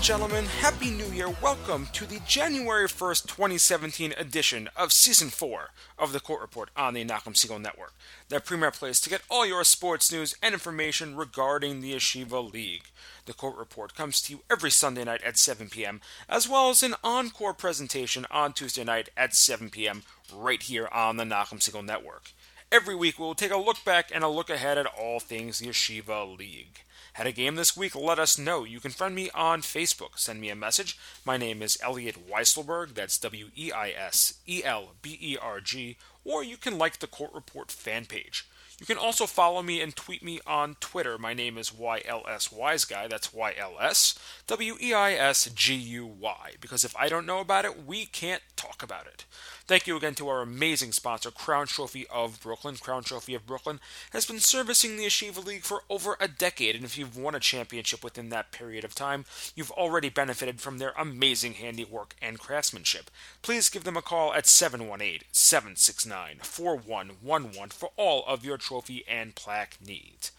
And gentlemen, Happy New Year. Welcome to the January 1st, 2017 edition of Season 4 of the Court Report on the Nachum Segal Network, the premier place to get all your sports news and information regarding the Yeshiva League. The Court Report comes to you every Sunday night at 7 p.m., as well as an encore presentation on Tuesday night at 7 p.m. right here on the Nachum Segal Network. Every week, we will take a look back and a look ahead at all things Yeshiva League. Had a game this week? Let us know. You can friend me on Facebook. Send me a message. My name is Elliot Weiselberg. That's W E I S E L B E R G. Or you can like the Court Report fan page. You can also follow me and tweet me on Twitter. My name is YLS Wise Guy. That's Y L S W E I S G U Y. Because if I don't know about it, we can't talk about it. Thank you again to our amazing sponsor, Crown Trophy of Brooklyn. Crown Trophy of Brooklyn has been servicing the Yeshiva League for over a decade, and if you've won a championship within that period of time, you've already benefited from their amazing handiwork and craftsmanship. Please give them a call at 718 769 4111 for all of your trophy and plaque needs.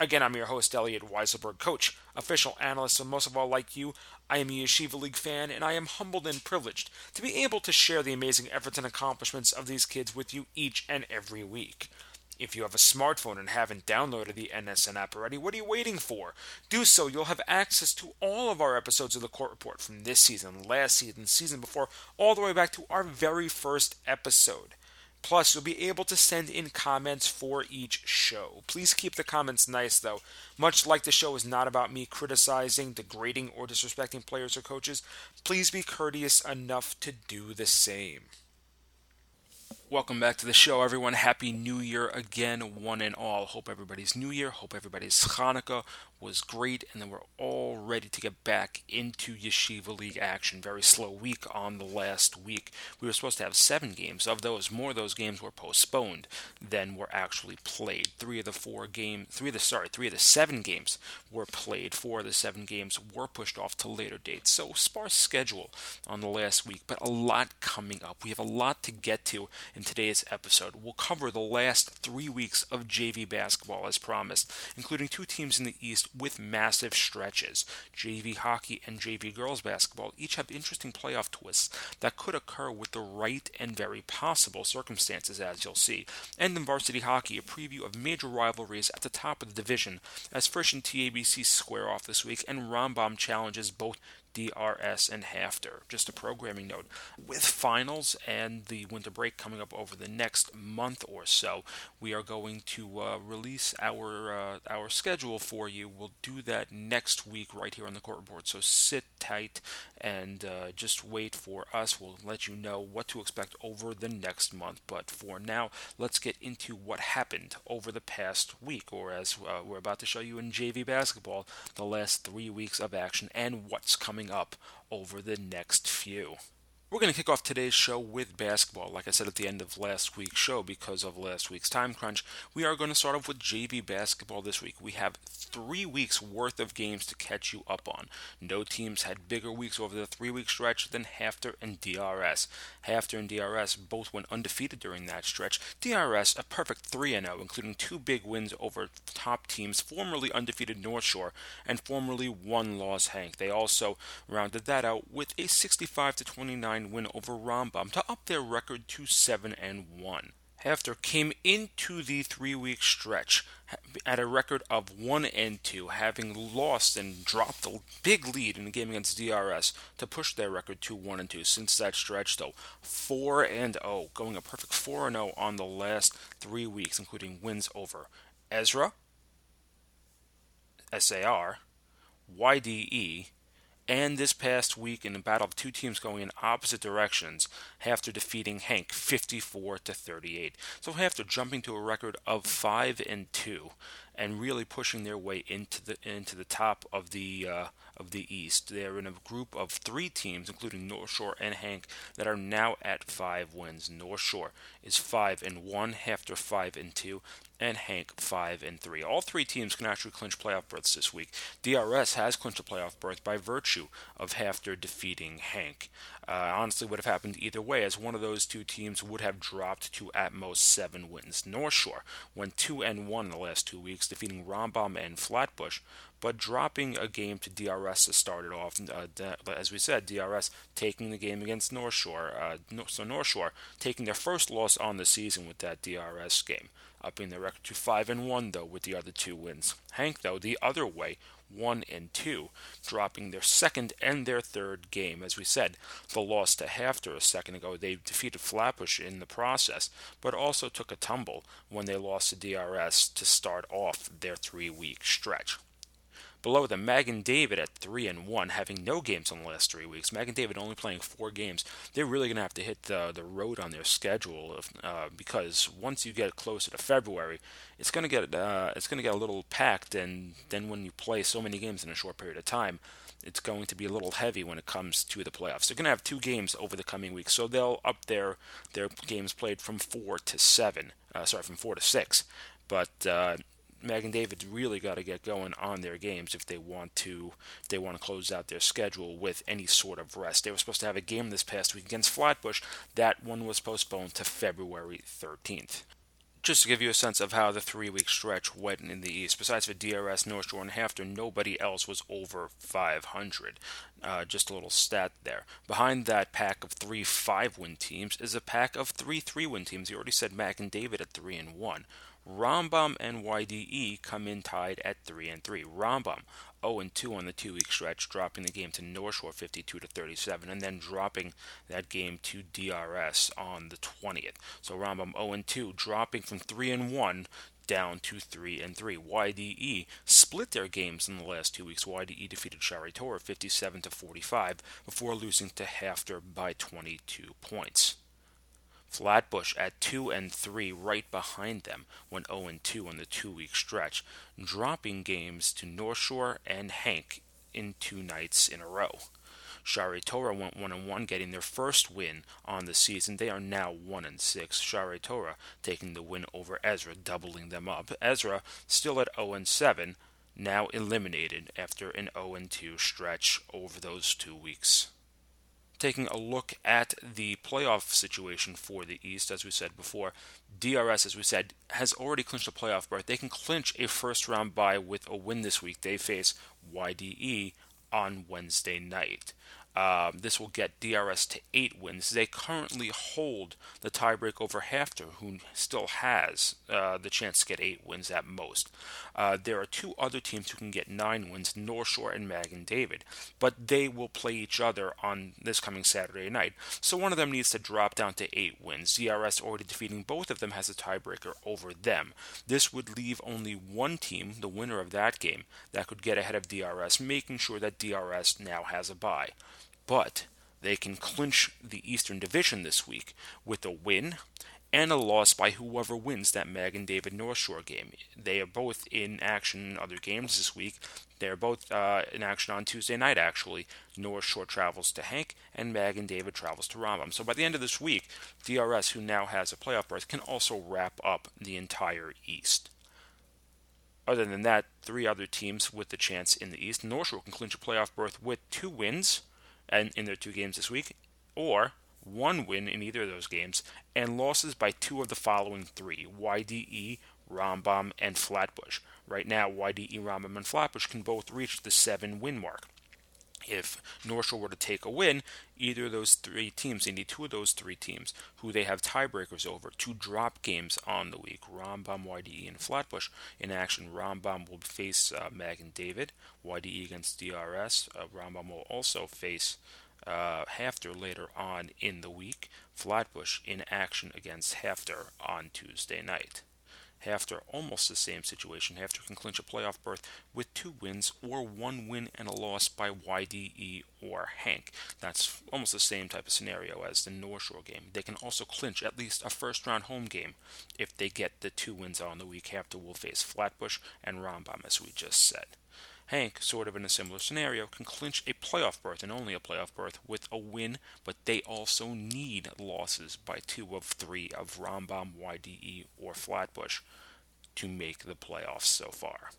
Again, I'm your host, Elliot Weiselberg, coach, official analyst, and most of all, like you, I am a Yeshiva League fan, and I am humbled and privileged to be able to share the amazing efforts and accomplishments of these kids with you each and every week. If you have a smartphone and haven't downloaded the NSN app already, what are you waiting for? Do so. You'll have access to all of our episodes of the Court Report from this season, last season, season before, all the way back to our very first episode. Plus, you'll be able to send in comments for each show. Please keep the comments nice, though. Much like the show is not about me criticizing, degrading, or disrespecting players or coaches, please be courteous enough to do the same. Welcome back to the show, everyone. Happy New Year again, one and all. Hope everybody's New Year. Hope everybody's Hanukkah was great, and then we're all ready to get back into Yeshiva League action. Very slow week on the last week. We were supposed to have seven games. Of those, more of those games were postponed than were actually played. Three of the four games, three of the sorry, three of the seven games were played. Four of the seven games were pushed off to later dates. So sparse schedule on the last week, but a lot coming up. We have a lot to get to in today's episode. We'll cover the last three weeks of JV basketball as promised, including two teams in the East with massive stretches. JV hockey and JV girls basketball each have interesting playoff twists that could occur with the right and very possible circumstances, as you'll see. And in varsity hockey, a preview of major rivalries at the top of the division as Frisch and TABC square off this week, and Rambam challenges both DRS, and HAFTR, Just a programming note. With finals and the winter break coming up over the next month or so, we are going to uh, release our uh, our schedule for you. We'll do that next week right here on the court report. So sit tight and uh, just wait for us. We'll let you know what to expect over the next month. But for now, let's get into what happened over the past week, or as uh, we're about to show you in JV basketball, the last three weeks of action and what's coming up over the next few. We're going to kick off today's show with basketball. Like I said at the end of last week's show, because of last week's time crunch, we are going to start off with JV basketball this week. We have three weeks worth of games to catch you up on. No teams had bigger weeks over the three week stretch than HAFTR and DRS. HAFTR and DRS both went undefeated during that stretch. DRS a perfect 3 0, including two big wins over top teams, formerly undefeated North Shore and formerly one loss HANC. They also rounded that out with a 65 29 win over Rambam to up their record to 7 and 1. HAFTR came into the three week stretch at a record of 1 and 2, having lost and dropped a big lead in the game against DRS to push their record to 1 and 2. Since that stretch, though, 4 and 0, going a perfect 4 and 0 on the last three weeks, including wins over Ezra, SAR, YDE, and this past week in a battle of two teams going in opposite directions after defeating HANC 54 to 38. So after jumping to a record of 5 and 2 and really pushing their way into the into the top of the uh, of the East. They're in a group of three teams, including North Shore and HANC, that are now at five wins. North Shore is five and one after five and two, and HANC 5 and 3. All three teams can actually clinch playoff berths this week. DRS has clinched a playoff berth by virtue of HAFTR defeating HANC. Uh, honestly, would have happened either way, as one of those two teams would have dropped to at most seven wins. North Shore went 2 and 1 in the last two weeks, defeating Rambam and Flatbush, but dropping a game to DRS to start it off. Uh, as we said, DRS taking the game against North Shore. Uh, so North Shore taking their first loss on the season with that DRS game upping their record to 5 and 1 though with the other two wins. HANC though the other way, 1 and 2, dropping their second and their third game. As we said, the loss to HAFTR a second ago, they defeated Flatbush in the process, but also took a tumble when they lost to DRS to start off their 3-week stretch. Below them, and David at three and one, having no games in the last three weeks. Magen David only playing four games. They're really going to have to hit the the road on their schedule if, uh, because once you get closer to February, it's going to get uh, it's going to get a little packed, and then when you play so many games in a short period of time, it's going to be a little heavy when it comes to the playoffs. They're going to have two games over the coming weeks, so they'll up their their games played from four to seven. Uh, sorry, from four to six. But uh, and David's really got to get going on their games if they want to if they want to close out their schedule with any sort of rest. They were supposed to have a game this past week against Flatbush. That one was postponed to February 13th. Just to give you a sense of how the three-week stretch went in the East, besides for DRS, North Shore, and HAFTR, nobody else was over 500. Uh, just a little stat there. Behind that pack of three five-win teams is a pack of three three-win teams. You already said Magen David at three and one. Rambam and YDE come in tied at 3 and 3. Rambam 0 and 2 on the two week stretch, dropping the game to North Shore 52 to 37, and then dropping that game to DRS on the 20th. So Rambam 0 and 2, dropping from 3 and 1 down to 3 and 3. YDE split their games in the last two weeks. YDE defeated Shaarei Torah 57 to 45 before losing to HAFTR by 22 points. Flatbush at 2 and 3 right behind them went 0 and 2 on the 2-week stretch, dropping games to North Shore and HANC in two nights in a row. Shaarei Torah went 1 and 1, getting their first win on the season. They are now 1 and 6. Shaarei Torah taking the win over Ezra, doubling them up. Ezra still at 0 and 7, now eliminated after an 0 and 2 stretch over those two weeks taking a look at the playoff situation for the East, as we said before, DRS, as we said, has already clinched a playoff berth. They can clinch a first round bye with a win this week. They face YDE on Wednesday night. Um, this will get DRS to eight wins. They currently hold the tiebreak over HAFTR, who still has uh, the chance to get eight wins at most. Uh, there are two other teams who can get nine wins, North Shore and Magen David, but they will play each other on this coming Saturday night. So one of them needs to drop down to eight wins. DRS already defeating both of them has a tiebreaker over them. This would leave only one team, the winner of that game, that could get ahead of DRS, making sure that DRS now has a bye but they can clinch the Eastern Division this week with a win and a loss by whoever wins that Magen David North Shore game. They are both in action in other games this week. They're both uh, in action on Tuesday night, actually. North Shore travels to Hank, and Magen David travels to Rambam. So by the end of this week, DRS, who now has a playoff berth, can also wrap up the entire East. Other than that, three other teams with the chance in the East. North Shore can clinch a playoff berth with two wins and in their two games this week, or one win in either of those games, and losses by two of the following three YDE, Rambam, and Flatbush. Right now, YDE, Rambam, and Flatbush can both reach the seven win mark. If North Shore were to take a win, either of those three teams, they need two of those three teams who they have tiebreakers over to drop games on the week. Rambam, YDE, and Flatbush in action. Rambam will face uh, and David. YDE against DRS. Uh, will also face uh, HAFTR later on in the week. Flatbush in action against HAFTR on Tuesday night. HAFTR, almost the same situation. HAFTR can clinch a playoff berth with two wins or one win and a loss by YDE or HANC. That's almost the same type of scenario as the North Shore game. They can also clinch at least a first round home game if they get the two wins on the week. HAFTR will face Flatbush and Rambam, as we just said. HANC, sort of in a similar scenario, can clinch a playoff berth and only a playoff berth with a win, but they also need losses by two of three of Rambam, YDE, or Flatbush to make the playoffs so far.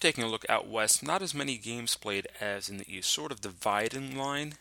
Taking a look out west, not as many games played as in the east, sort of dividing line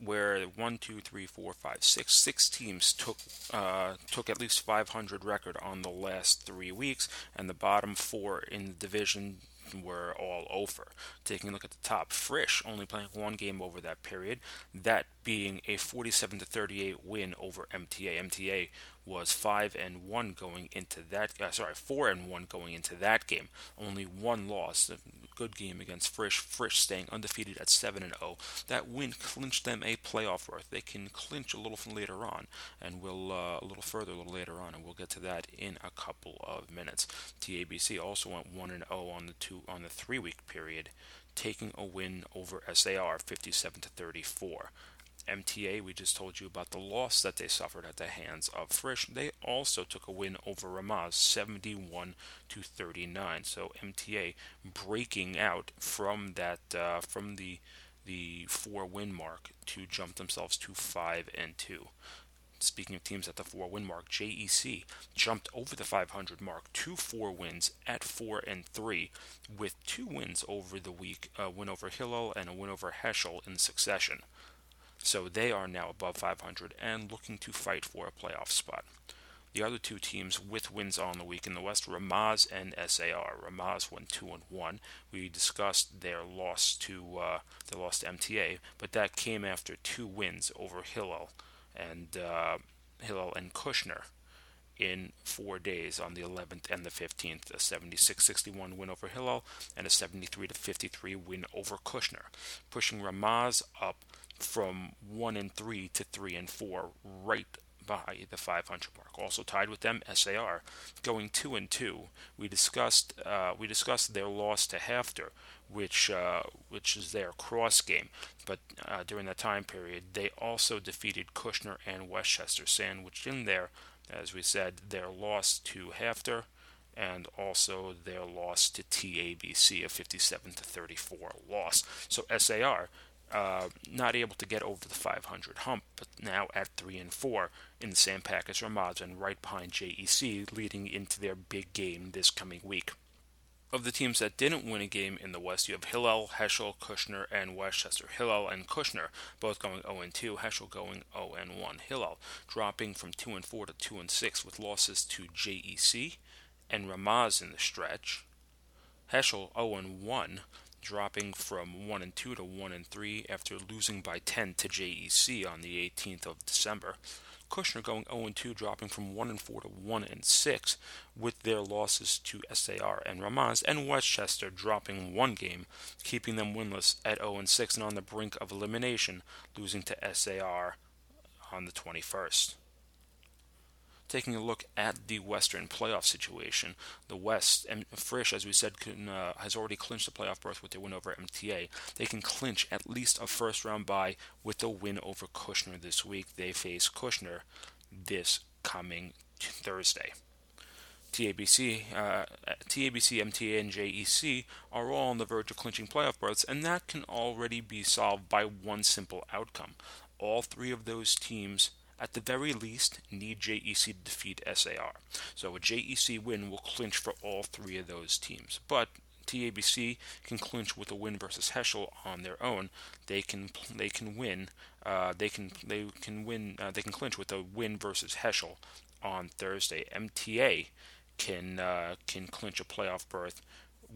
where one, two, three, four, five, six, six teams took uh, took at least 500 record on the last three weeks, and the bottom four in the division were all over. Taking a look at the top, Frisch only playing one game over that period, that being a 47 to 38 win over MTA. MTA was five and one going into that. Uh, sorry, four and one going into that game. Only one loss. A good game against Frisch. Frisch staying undefeated at seven and zero. That win clinched them a playoff berth. They can clinch a little later on, and we'll uh, a little further a little later on, and we'll get to that in a couple of minutes. TABC also went one and zero on the two on the three week period, taking a win over SAR 57 to 34. MTA, we just told you about the loss that they suffered at the hands of Frisch. They also took a win over Ramaz, 71 to 39. So MTA breaking out from that uh, from the the four win mark to jump themselves to five and two. Speaking of teams at the four win mark, JEC jumped over the 500 mark to four wins at four and three, with two wins over the week, a win over Hillel and a win over Heschel in succession. So they are now above 500 and looking to fight for a playoff spot. The other two teams with wins on the week in the West, Ramaz and SAR. Ramaz won two and one. We discussed their loss to uh, their loss to MTA, but that came after two wins over Hillel and uh, Hillel and Kushner in four days on the 11th and the 15th. A 76-61 win over Hillel and a 73-53 win over Kushner, pushing Ramaz up from 1 and 3 to 3 and 4 right by the 500 mark. Also tied with them, SAR going 2 and 2. We discussed uh, we discussed their loss to HAFTR, which uh, which is their cross game. But uh, during that time period, they also defeated Kushner and Westchester, sandwiched in there, as we said, their loss to HAFTR and also their loss to TABC, a 57 to 34 loss. So SAR uh, not able to get over the 500 hump, but now at 3 and 4 in the same pack as Ramaz and right behind JEC, leading into their big game this coming week. Of the teams that didn't win a game in the West, you have Hillel, Heschel, Kushner, and Westchester. Hillel and Kushner both going 0 and 2, Heschel going 0 and 1. Hillel dropping from 2 and 4 to 2 and 6 with losses to JEC and Ramaz in the stretch. Heschel 0 and 1 dropping from 1 and 2 to 1 and 3 after losing by 10 to JEC on the 18th of December. Kushner going 0 and 2, dropping from 1 and 4 to 1 and 6, with their losses to SAR and Ramaz, and Westchester dropping one game, keeping them winless at 0 and 6 and on the brink of elimination, losing to SAR on the 21st taking a look at the Western playoff situation, the West, and Frisch, as we said, can, uh, has already clinched the playoff berth with their win over MTA. They can clinch at least a first round bye with the win over Kushner this week. They face Kushner this coming Thursday. TABC, uh, TABC, MTA, and JEC are all on the verge of clinching playoff berths, and that can already be solved by one simple outcome. All three of those teams at the very least, need JEC to defeat SAR. So a JEC win will clinch for all three of those teams. But TABC can clinch with a win versus Heschel on their own. They can they can win. Uh, they can they can win. Uh, they can clinch with a win versus Heschel on Thursday. MTA can uh, can clinch a playoff berth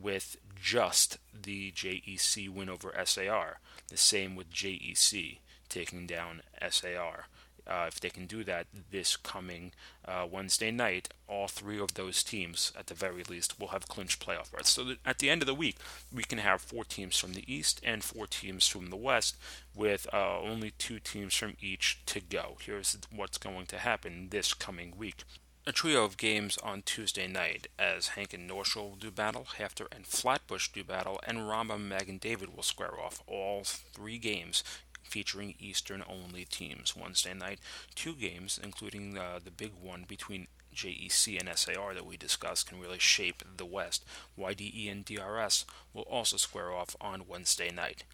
with just the JEC win over SAR. The same with JEC taking down SAR. Uh, if they can do that this coming uh, Wednesday night, all three of those teams, at the very least, will have clinched playoff berths. So at the end of the week, we can have four teams from the East and four teams from the West, with uh, only two teams from each to go. Here's what's going to happen this coming week. A trio of games on Tuesday night as HANC and will do battle, HAFTR and Flatbush do battle, and Rambam, Magen David will square off all three games featuring Eastern only teams. Wednesday night, two games, including uh, the big one between JEC and SAR that we discussed, can really shape the West. YDE and DRS will also square off on Wednesday night.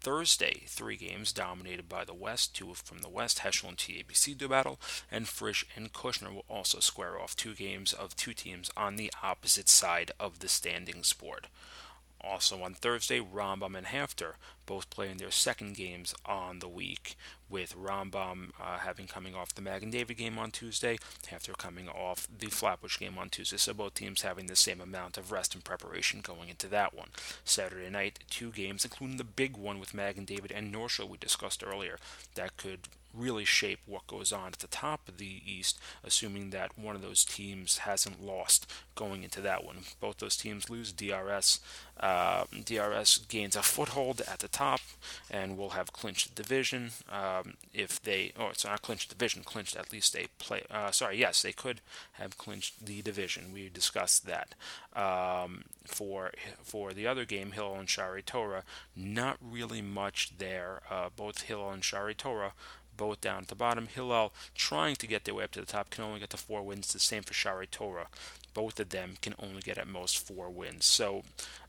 Thursday, three games dominated by the West. Two from the West, Heschel and TABC do battle, and Frisch and Kushner will also square off two games of two teams on the opposite side of the standings board. Also on Thursday, Rambam and HAFTR both playing their second games on the week, with Rambam uh, having coming off the Magen David game on Tuesday, HAFTR coming off the Flatbush game on Tuesday. So both teams having the same amount of rest and preparation going into that one. Saturday night, two games, including the big one with Magen David and North we discussed earlier, that could really shape what goes on at the top of the East, assuming that one of those teams hasn't lost going into that one. Both those teams lose. DRS uh, DRS gains a foothold at the top and will have clinched division. Um, if they, oh, it's not clinched division, clinched at least a play. Uh, sorry, yes, they could have clinched the division. We discussed that. Um, for for the other game, Hill and Shaarei Torah, not really much there. Uh, both Hill and Shaarei Torah both down at the bottom. Hillel trying to get their way up to the top can only get to four wins. The same for Shaarei Torah. Both of them can only get at most four wins. So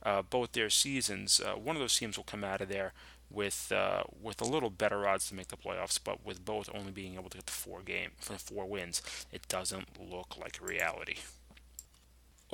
uh, both their seasons, uh, one of those teams will come out of there with uh, with a little better odds to make the playoffs, but with both only being able to get the four game for four wins, it doesn't look like reality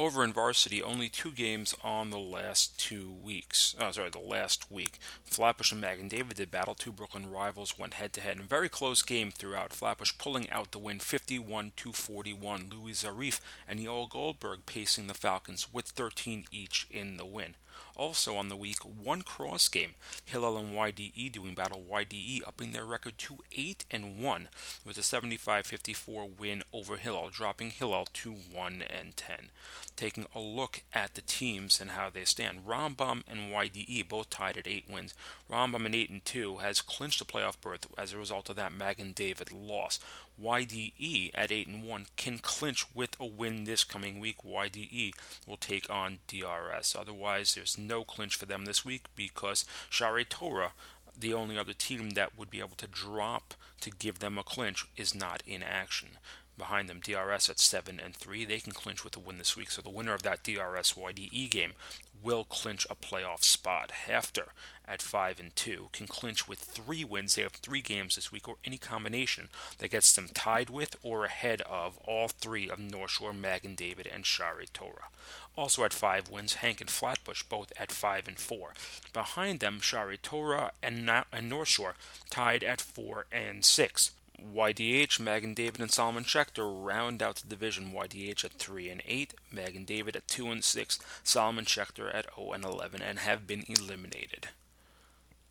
over in varsity, only two games on the last two weeks. Oh, sorry, the last week. Flatbush and Magen David did battle. Two Brooklyn rivals went head to head. In a very close game throughout. Flatbush pulling out the win 51 to 41. Louis Zarif and Yoel Goldberg pacing the Falcons with 13 each in the win. Also on the week, one cross game. Hillel and YDE doing battle. YDE upping their record to 8 and 1 with a 75-54 win over Hillel, dropping Hillel to 1 and 10. Taking a look at the teams and how they stand. Rambam and YDE both tied at 8 wins. Rambam at 8 and 2 has clinched a playoff berth as a result of that Magen David loss. YDE at 8 and 1 can clinch with a win this coming week. YDE will take on DRS. Otherwise, there's no clinch for them this week because Shaarei Torah, the only other team that would be able to drop to give them a clinch, is not in action. Behind them, DRS at 7 and 3. They can clinch with a win this week. So the winner of that DRS YDE game will clinch a playoff spot. HAFTR at 5 and 2 can clinch with 3 wins. They have 3 games this week or any combination that gets them tied with or ahead of all 3 of North Shore, Magen David and Shari Torah. Also at 5 wins, HANC and Flatbush both at 5 and 4. Behind them, Shaarei Torah and, and North Shore tied at 4 and 6. YDH, Magen David, and Solomon Schechter round out the division. YDH at 3 and 8, Magen David at 2 and 6, Solomon Schechter at 0 and 11, and have been eliminated.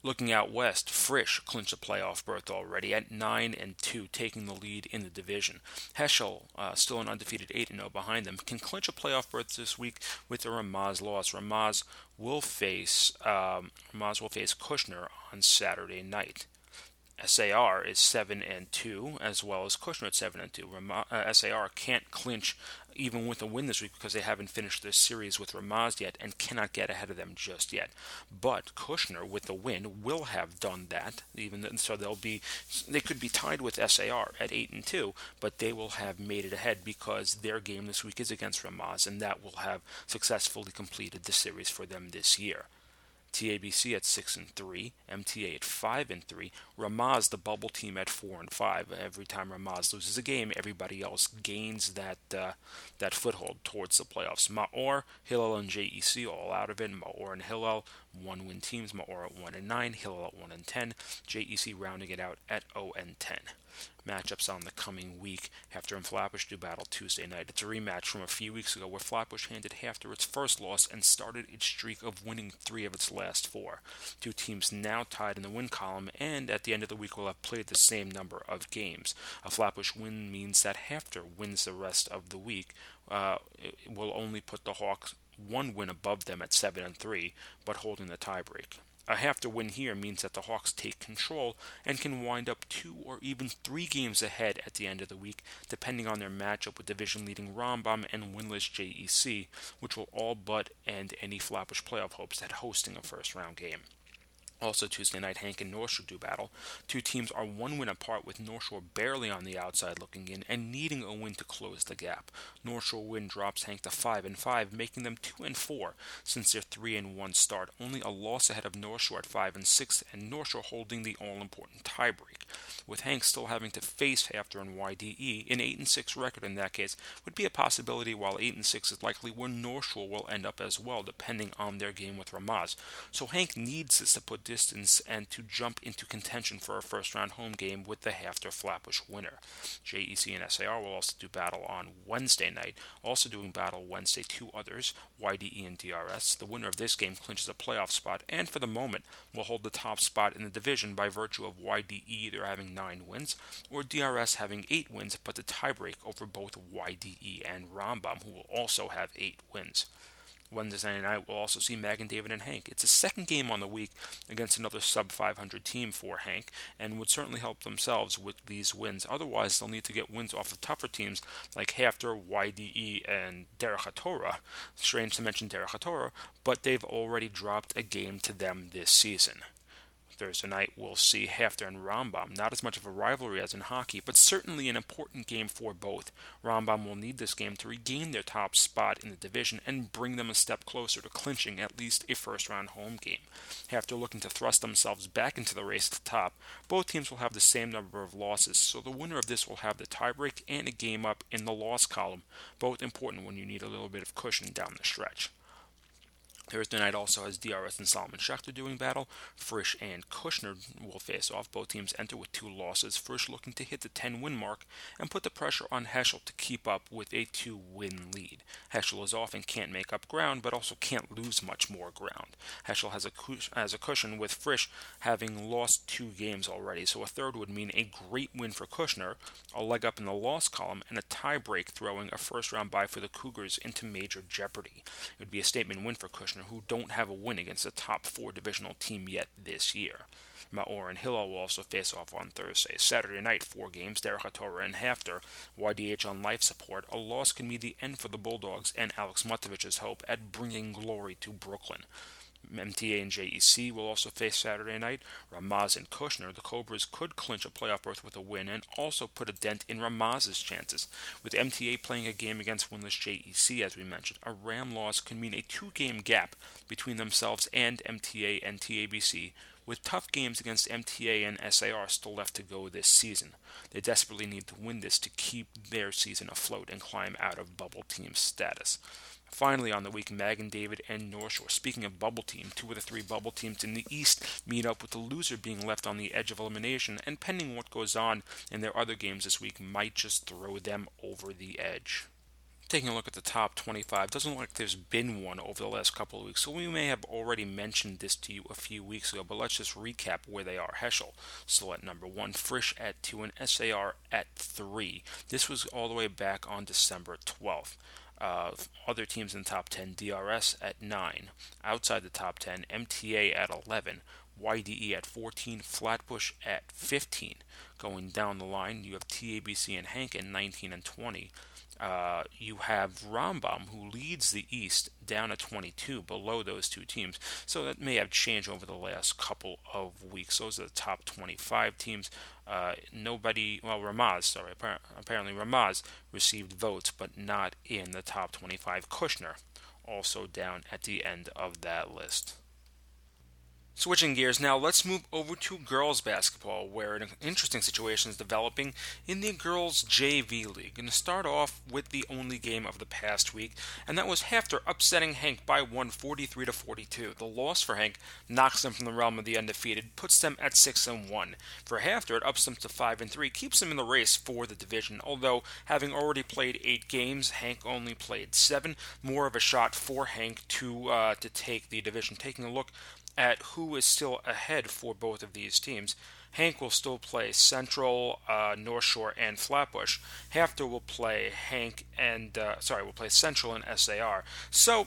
Looking out west, Frisch clinched a playoff berth already at 9 and 2, taking the lead in the division. Heschel, uh, still an undefeated 8 0 behind them, can clinch a playoff berth this week with a Ramaz loss. Ramaz will face um, Ramaz will face Kushner on Saturday night. SAR is 7 and 2, as well as Kushner at 7 and 2. Ram- uh, SAR can't clinch even with a win this week because they haven't finished their series with Ramaz yet and cannot get ahead of them just yet. But Kushner, with the win, will have done that. Even so, they'll be they could be tied with SAR at 8 and 2, but they will have made it ahead because their game this week is against Ramaz, and that will have successfully completed the series for them this year. TABC at six and three, MTA at five and three, Ramaz the bubble team at four and five. Every time Ramaz loses a game, everybody else gains that uh, that foothold towards the playoffs. Maor, Hillel, and JEC all out of it. Maor and Hillel one win teams. Maor at one and nine, Hillel at one and ten, JEC rounding it out at zero and ten matchups on the coming week. HAFTR and Flatbush do battle Tuesday night. It's a rematch from a few weeks ago where Flatbush handed HAFTR its first loss and started its streak of winning three of its last four. Two teams now tied in the win column, and at the end of the week will have played the same number of games. A Flatbush win means that HAFTR wins the rest of the week. Uh, will only put the Hawks one win above them at 7 and 3, but holding the tiebreak. A HAFTR win here means that the Hawks take control and can wind up two or even three games ahead at the end of the week, depending on their matchup with division leading Rambam and winless JEC, which will all but end any Flatbush playoff hopes at hosting a first round game. Also, Tuesday night, HANC and North Shore do battle. Two teams are one win apart, with North Shore barely on the outside looking in and needing a win to close the gap. North Shore win drops HANC to five and five, making them two and four since their three and one start. Only a loss ahead of North Shore at five and six, and North Shore holding the all-important tiebreak. With HANC still having to face HAFTR and YDE, an eight and six record in that case would be a possibility, while eight and six is likely where North Shore will end up as well, depending on their game with Ramaz. So HANC needs this to put distance and to jump into contention for a first round home game with the HAFTR Flatbush winner. JEC and SAR will also do battle on Wednesday night. Also doing battle Wednesday, two others, YDE and DRS. The winner of this game clinches a playoff spot and for the moment will hold the top spot in the division by virtue of YDE either having nine wins or DRS having eight wins, but the tiebreak over both YDE and Rambam, who will also have eight wins. Wednesday night, we'll also see Magen David, and HANC. It's a second game on the week against another sub 500 team for HANC, and would certainly help themselves with these wins. Otherwise, they'll need to get wins off of tougher teams like HAFTR, YDE, and Derech HaTorah. Strange to mention Derech HaTorah, but they've already dropped a game to them this season. Thursday night, we'll see HAFTR and Rambam. Not as much of a rivalry as in hockey, but certainly an important game for both. Rambam will need this game to regain their top spot in the division and bring them a step closer to clinching at least a first round home game. HAFTR looking to thrust themselves back into the race at the top. Both teams will have the same number of losses, so the winner of this will have the tiebreak and a game up in the loss column, both important when you need a little bit of cushion down the stretch. Thursday night also has DRS and Solomon Schechter doing battle. Frisch and Kushner will face off. Both teams enter with two losses. Frisch looking to hit the 10 win mark and put the pressure on Heschel to keep up with a two win lead. Heschel is off and can't make up ground, but also can't lose much more ground. Heschel has a, has a cushion with Frisch having lost two games already, so a third would mean a great win for Kushner, a leg up in the loss column, and a tiebreak throwing a first round bye for the Cougars into major jeopardy. It would be a statement win for Kushner who don't have a win against a top four divisional team yet this year. Maor and Hillel will also face off on Thursday. Saturday night, four games, Derech HaTorah and HAFTR, YDH on life support. A loss can be the end for the Bulldogs and Alex Matovich's hope at bringing glory to Brooklyn. MTA and JEC will also face Saturday night. Ramaz and Kushner, the Cobras could clinch a playoff berth with a win and also put a dent in Ramaz's chances. With MTA playing a game against winless JEC, as we mentioned, a Ram loss could mean a two game gap between themselves and MTA and TABC, with tough games against MTA and SAR still left to go this season. They desperately need to win this to keep their season afloat and climb out of bubble team status. Finally, on the week, Magen David, and North Shore. Speaking of bubble team, two of the three bubble teams in the East meet up with the loser being left on the edge of elimination, and pending what goes on in their other games this week, might just throw them over the edge. Taking a look at the top 25, doesn't look like there's been one over the last couple of weeks, so we may have already mentioned this to you a few weeks ago, but let's just recap where they are. Heschel still at number one, Frisch at two, and SAR at three. This was all the way back on December 12th. Uh, other teams in the top 10 DRS at 9. Outside the top 10, MTA at 11. YDE at 14. Flatbush at 15. Going down the line, you have TABC and HANC at 19 and 20. Uh, you have Rambam, who leads the East, down at 22, below those two teams. So that may have changed over the last couple of weeks. Those are the top 25 teams. Uh, nobody, well, Ramaz, sorry, apparently Ramaz received votes, but not in the top 25. Kushner, also down at the end of that list. Switching gears now, let's move over to girls basketball, where an interesting situation is developing in the girls JV League. Going to start off with the only game of the past week, and that was HAFTR upsetting HANC by 143 to 42. The loss for HANC knocks them from the realm of the undefeated, puts them at 6 and 1. For HAFTR, it ups them to 5 and 3, keeps them in the race for the division. Although having already played eight games, HANC only played seven. More of a shot for HANC to uh, to take the division. Taking a look at who is still ahead for both of these teams. HANC will still play Central, uh, North Shore, and Flatbush. HAFTR will play HANC and uh, sorry, will play Central and SAR. So.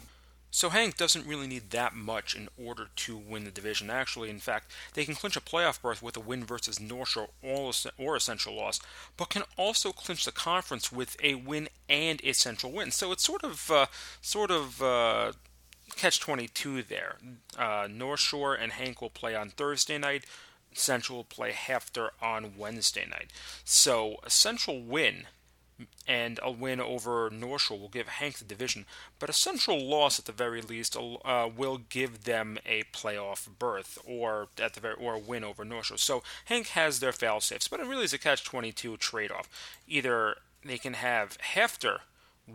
So HANC doesn't really need that much in order to win the division. Actually, in fact, they can clinch a playoff berth with a win versus North Shore or a Central loss, but can also clinch the conference with a win and a Central win. So it's sort of, uh, sort of uh, catch 22 there. Uh, North Shore and HANC will play on Thursday night. Central will play HAFTR on Wednesday night. So a Central win and a win over North Shore will give HANC the division, but a Central loss at the very least uh, will give them a playoff berth, or at the very or a win over North Shore. So HANC has their fail safes, but it really is a catch-22 trade-off. Either they can have HAFTR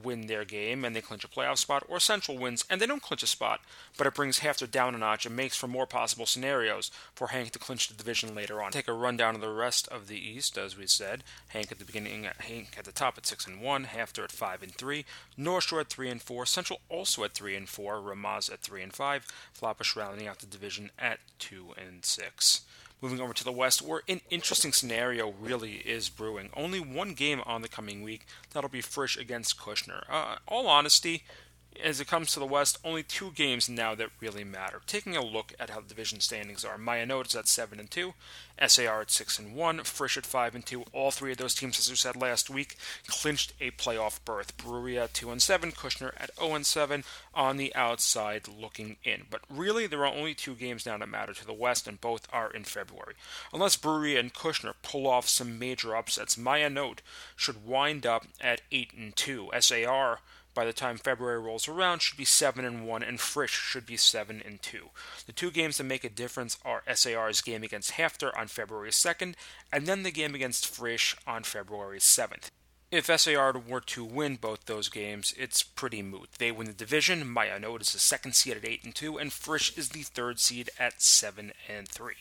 win their game and they clinch a playoff spot, or Central wins and they don't clinch a spot, but it brings HAFTR down a notch and makes for more possible scenarios for HANC to clinch the division later on. Take a rundown of the rest of the East, as we said. HANC at the beginning, uh, HANC at the top at six and one, HAFTR at five and three, North Shore at three and four, Central also at three and four, Ramaz at three and five, Flatbush rounding out the division at two and six. Moving over to the West, where an interesting scenario really is brewing. Only one game on the coming week. That'll be Frisch against Kushner. Uh, all honesty, as it comes to the West, only two games now that really matter. Taking a look at how the division standings are, Maya is at seven and two, SAR at six and one, Frisch at five and two. All three of those teams, as we said last week, clinched a playoff berth. Bruria at two and seven, Kushner at zero and seven, on the outside looking in. But really, there are only two games now that matter to the West, and both are in February. Unless Bruria and Kushner pull off some major upsets, Maya should wind up at eight and two. SAR by the time February rolls around should be 7 and 1 and Frisch should be 7 and 2. The two games that make a difference are SAR's game against HAFTR on February 2nd and then the game against Frisch on February 7th. If SAR were to win both those games, it's pretty moot. They win the division. Mayanot is the second seed at 8 and 2 and Frisch is the third seed at 7 and 3.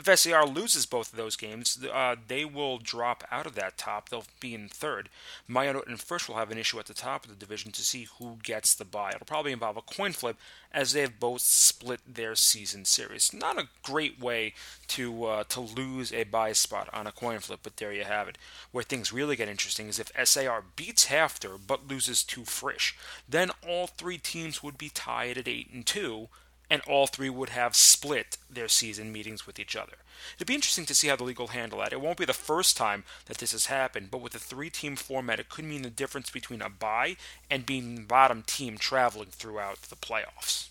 If SAR loses both of those games, uh, they will drop out of that top. They'll be in third. Mayanot and Frisch will have an issue at the top of the division to see who gets the bye. It'll probably involve a coin flip as they have both split their season series. Not a great way to uh, to lose a bye spot on a coin flip, but there you have it. Where things really get interesting is if SAR beats HAFTR but loses to Frisch. Then all three teams would be tied at eight and two and all three would have split their season meetings with each other. It'd be interesting to see how the league will handle that. It won't be the first time that this has happened, but with a three team format, it could mean the difference between a bye and being the bottom team traveling throughout the playoffs.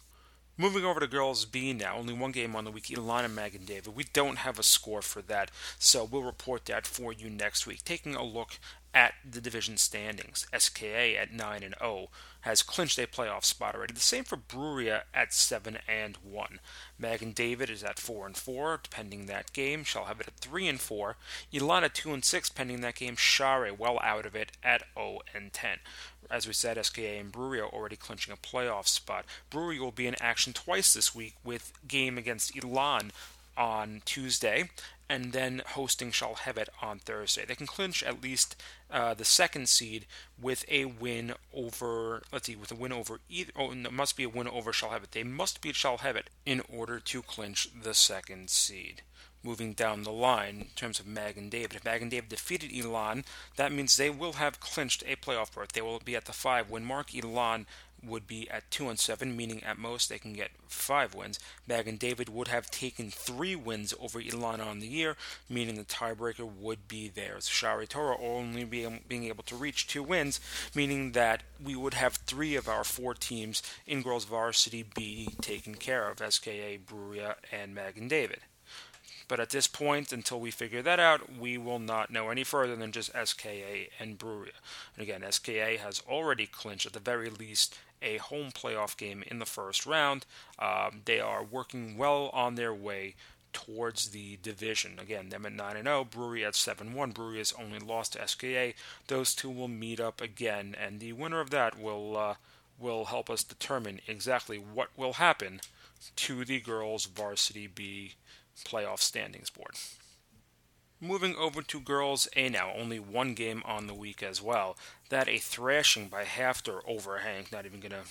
Moving over to girls B now, only one game on the week, Elon and David. We don't have a score for that, so we'll report that for you next week. Taking a look at the division standings. SKA at 9 and 0 has clinched a playoff spot already. The same for Bruria at 7 and 1. Magen David is at 4 and 4, pending that game. Shalhevet at 3 and 4. Ilana 2 and 6, pending that game. Share well out of it at 0 and 10. As we said, SKA and Bruria are already clinching a playoff spot. Bruria will be in action twice this week with game against Elan on Tuesday and then hosting Shalhevet on Thursday. They can clinch at least uh, the second seed with a win over, let's see, with a win over either, oh, it must be a win over Shalhevet. They must beat Shalhevet in order to clinch the second seed. Moving down the line in terms of Magen David. If Magen David defeated Elon, that means they will have clinched a playoff berth. They will be at the five when Mark Elon would be at 2 and 7, meaning at most they can get 5 wins. Magen David would have taken 3 wins over Ilana on the year, meaning the tiebreaker would be theirs. Shari Torah only being, being able to reach 2 wins, meaning that we would have 3 of our 4 teams in girls varsity be taken care of SKA, Bruria, and Magen David. But at this point, until we figure that out, we will not know any further than just SKA and Bruria. And again, SKA has already clinched, at the very least, a home playoff game in the first round. Um, they are working well on their way towards the division. Again, them at 9 and 0, Bruria at 7 1. Bruria has only lost to SKA. Those two will meet up again, and the winner of that will uh, will help us determine exactly what will happen to the girls' varsity B playoff standings board. Moving over to girls A now, only one game on the week as well. That a thrashing by HAFTR over HANC. Not even gonna,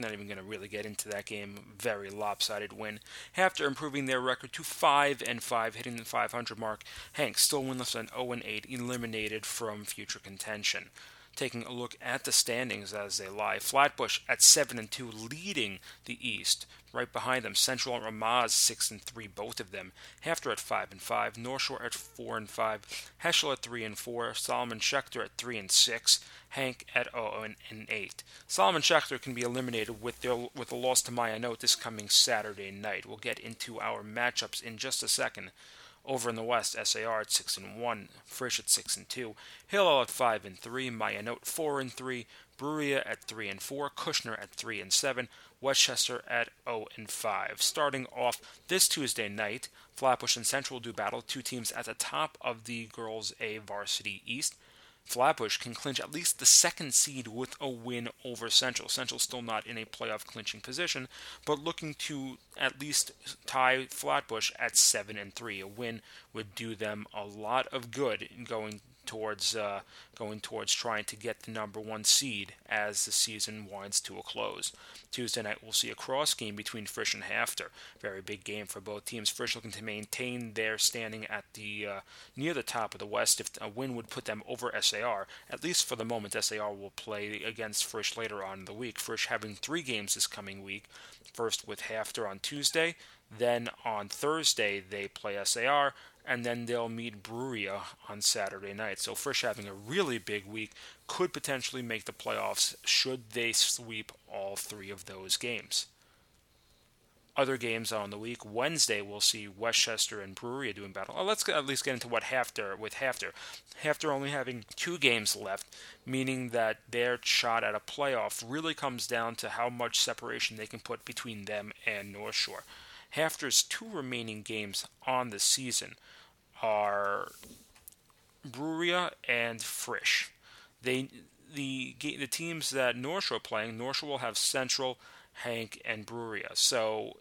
not even gonna really get into that game. Very lopsided win. HAFTR improving their record to five and five, hitting the 500 mark. HANC still winless at 0 and 8, eliminated from future contention. Taking a look at the standings as they lie. Flatbush at 7 and 2 leading the East. Right behind them, Central and Ramaz 6 and 3 both of them. HAFTR at 5 and 5, North Shore at 4 and 5, Heschel at 3 and 4, Solomon Schechter at 3 and 6, HANC at 0 and 8. Solomon Schechter can be eliminated with their with a loss to Ma'ayanot this coming Saturday night. We'll get into our matchups in just a second. Over in the West, SAR at six and one, Frisch at six and two, Hillel at five and three, Ma'ayanot four and three, Bruria at three and four, Kushner at three and seven, Westchester at 0 and 5. Starting off this Tuesday night, Flatbush and Central do battle, two teams at the top of the girls A varsity East. Flatbush can clinch at least the second seed with a win over Central. Central still not in a playoff clinching position, but looking to at least tie Flatbush at seven and three. A win would do them a lot of good in going towards uh, going towards trying to get the number one seed as the season winds to a close. Tuesday night we'll see a cross game between Frisch and HAFTR. Very big game for both teams. Frisch looking to maintain their standing at the uh, near the top of the West. If a win would put them over SAR, at least for the moment, SAR will play against Frisch later on in the week. Frisch having three games this coming week. First with HAFTR on Tuesday, then on Thursday they play SAR and then they'll meet Bruria on Saturday night. So Frisch having a really big week could potentially make the playoffs should they sweep all three of those games. Other games on the week. Wednesday we'll see Westchester and Bruria doing battle. Oh, let's at least get into what HAFTR with HAFTR. HAFTR only having two games left, meaning that their shot at a playoff really comes down to how much separation they can put between them and North Shore. HAFTR's two remaining games on the season are Bruria and Frisch. They the the teams that North Shore are playing, North Shore will have Central, HANC, and Bruria. So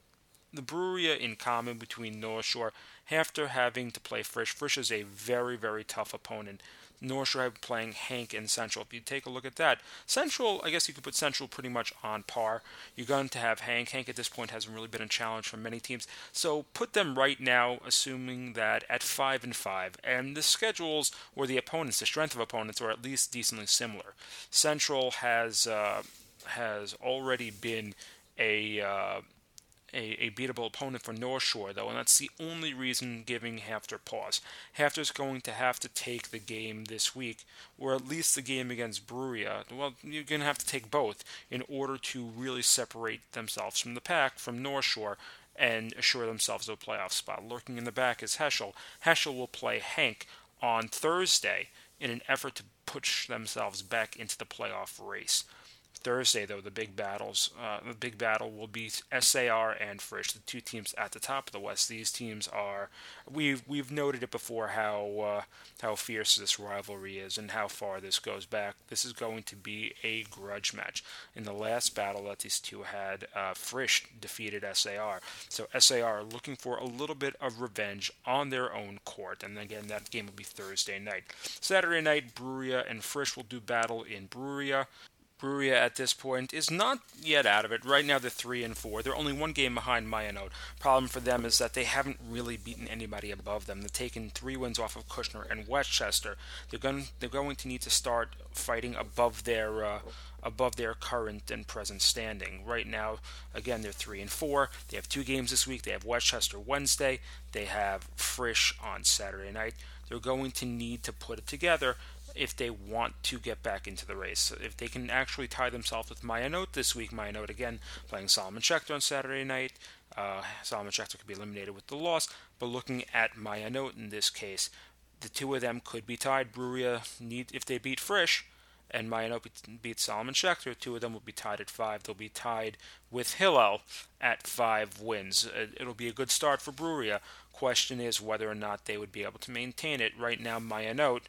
the Bruria in common between North Shore, after having to play Frisch, Frisch is a very very tough opponent. North Shore playing HANC and Central. If you take a look at that, Central, I guess you could put Central pretty much on par. You're going to have HANC. HANC at this point hasn't really been a challenge for many teams. So put them right now, assuming that at five and five, and the schedules or the opponents, the strength of opponents, are at least decently similar. Central has uh, has already been a uh, a, a beatable opponent for North Shore, though, and that's the only reason giving HAFTR pause. HAFTR's going to have to take the game this week, or at least the game against Bruria. Well, you're going to have to take both in order to really separate themselves from the pack from North Shore and assure themselves of a playoff spot. Lurking in the back is Heschel. Heschel will play HANC on Thursday in an effort to push themselves back into the playoff race. Thursday, though, the big battles, uh, the big battle will be SAR and Frisch, the two teams at the top of the West. These teams are, we've we've noted it before how uh, how fierce this rivalry is and how far this goes back. This is going to be a grudge match. In the last battle that these two had, uh, Frisch defeated SAR, so SAR looking for a little bit of revenge on their own court. And again, that game will be Thursday night. Saturday night, Bruria and Frisch will do battle in Bruria. Bruria at this point is not yet out of it. Right now they're three and four. They're only one game behind Ma'ayanot. Problem for them is that they haven't really beaten anybody above them. They've taken three wins off of Kushner and Westchester. They're going they're going to need to start fighting above their uh, above their current and present standing. Right now, again, they're three and four. They have two games this week. They have Westchester Wednesday. They have Frisch on Saturday night. They're going to need to put it together if they want to get back into the race. If they can actually tie themselves with Ma'ayanot this week, Ma'ayanot again playing Solomon Schechter on Saturday night. Uh, Solomon Schechter could be eliminated with the loss, but looking at Ma'ayanot in this case, the two of them could be tied. Bruria need if they beat Frisch, and Ma'ayanot beat Solomon Schechter, two of them will be tied at five. They'll be tied with Hillel at five wins. Uh, it'll be a good start for Bruria. Question is whether or not they would be able to maintain it. Right now, Ma'ayanot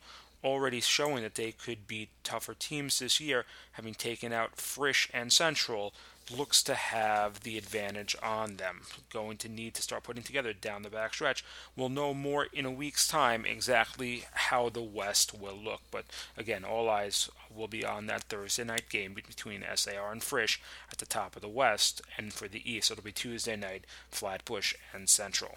already showing that they could beat tougher teams this year, having taken out Frisch and Central, looks to have the advantage on them. Going to need to start putting together down the back stretch. We'll know more in a week's time exactly how the West will look. But again, all eyes will be on that Thursday night game between SAR and Frisch at the top of the West. And for the East, it'll be Tuesday night, Flatbush and Central.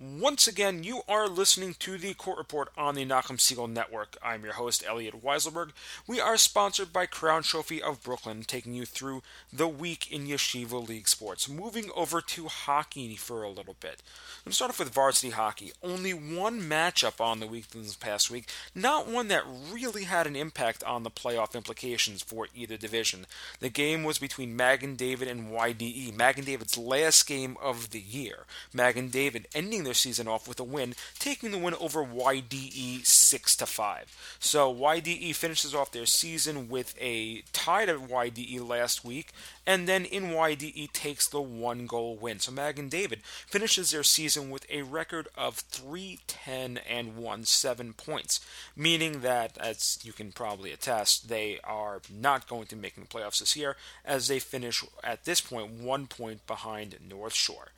Once again, you are listening to the Court Report on the Nachum Segal Network. I'm your host, Elliot Weiselberg. We are sponsored by Crown Trophy of Brooklyn, taking you through the week in Yeshiva League sports. Moving over to hockey for a little bit. I'm start off with varsity hockey. Only one matchup on the week this past week, not one that really had an impact on the playoff implications for either division. The game was between Magen David and YDE. Magen David's last game of the year. Magen David ending their season off with a win, taking the win over YDE 6 to 5. So YDE finishes off their season with a tie to YDE last week, and then in YDE takes the one goal win. So Magen David finishes their season with a record of 3 10 and 1 7 points, meaning that, as you can probably attest, they are not going to make the playoffs this year as they finish at this point one point behind North Shore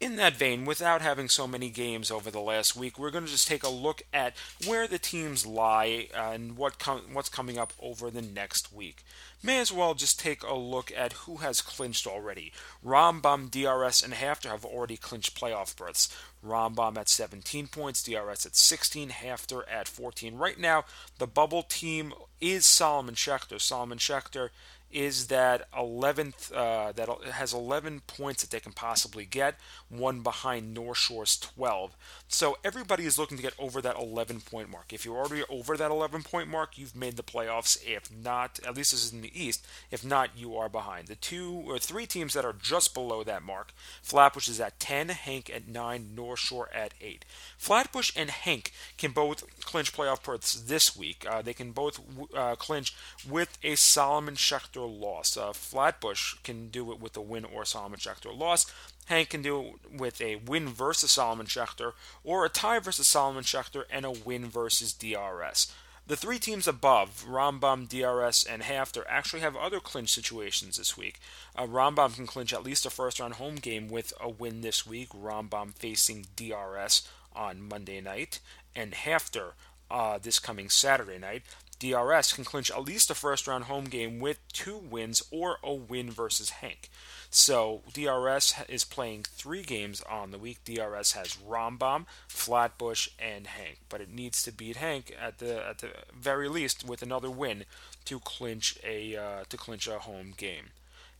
in that vein, without having so many games over the last week, we're going to just take a look at where the teams lie uh, and what com- what's coming up over the next week. May as well just take a look at who has clinched already. Rambam, DRS, and HAFTR have already clinched playoff berths. Rambam at 17 points, DRS at 16, HAFTR at 14. Right now, the bubble team is Solomon Schechter. Solomon Schechter is that 11th uh, that has 11 points that they can possibly get, one behind North Shore's 12. So everybody is looking to get over that 11 point mark. If you're already over that 11 point mark, you've made the playoffs. If not, at least this is in the East. If not, you are behind. The two or three teams that are just below that mark, Flatbush is at 10, HANC at 9, North Shore at 8. Flatbush and HANC can both clinch playoff berths this week. Uh, they can both uh, clinch with a Solomon Schechter loss. Uh, Flatbush can do it with a win or Solomon Schechter loss. HANC can do it with a win versus Solomon Schechter or a tie versus Solomon Schechter and a win versus DRS. The three teams above, Rambam, DRS, and HAFTR, actually have other clinch situations this week. Uh, Rambam can clinch at least a first round home game with a win this week, Rambam facing DRS on Monday night, and HAFTR uh, this coming Saturday night. DRS can clinch at least a first round home game with two wins or a win versus HANC. So DRS is playing three games on the week. DRS has Rambam, Flatbush, and HANC, but it needs to beat HANC at the at the very least with another win to clinch a uh, to clinch a home game.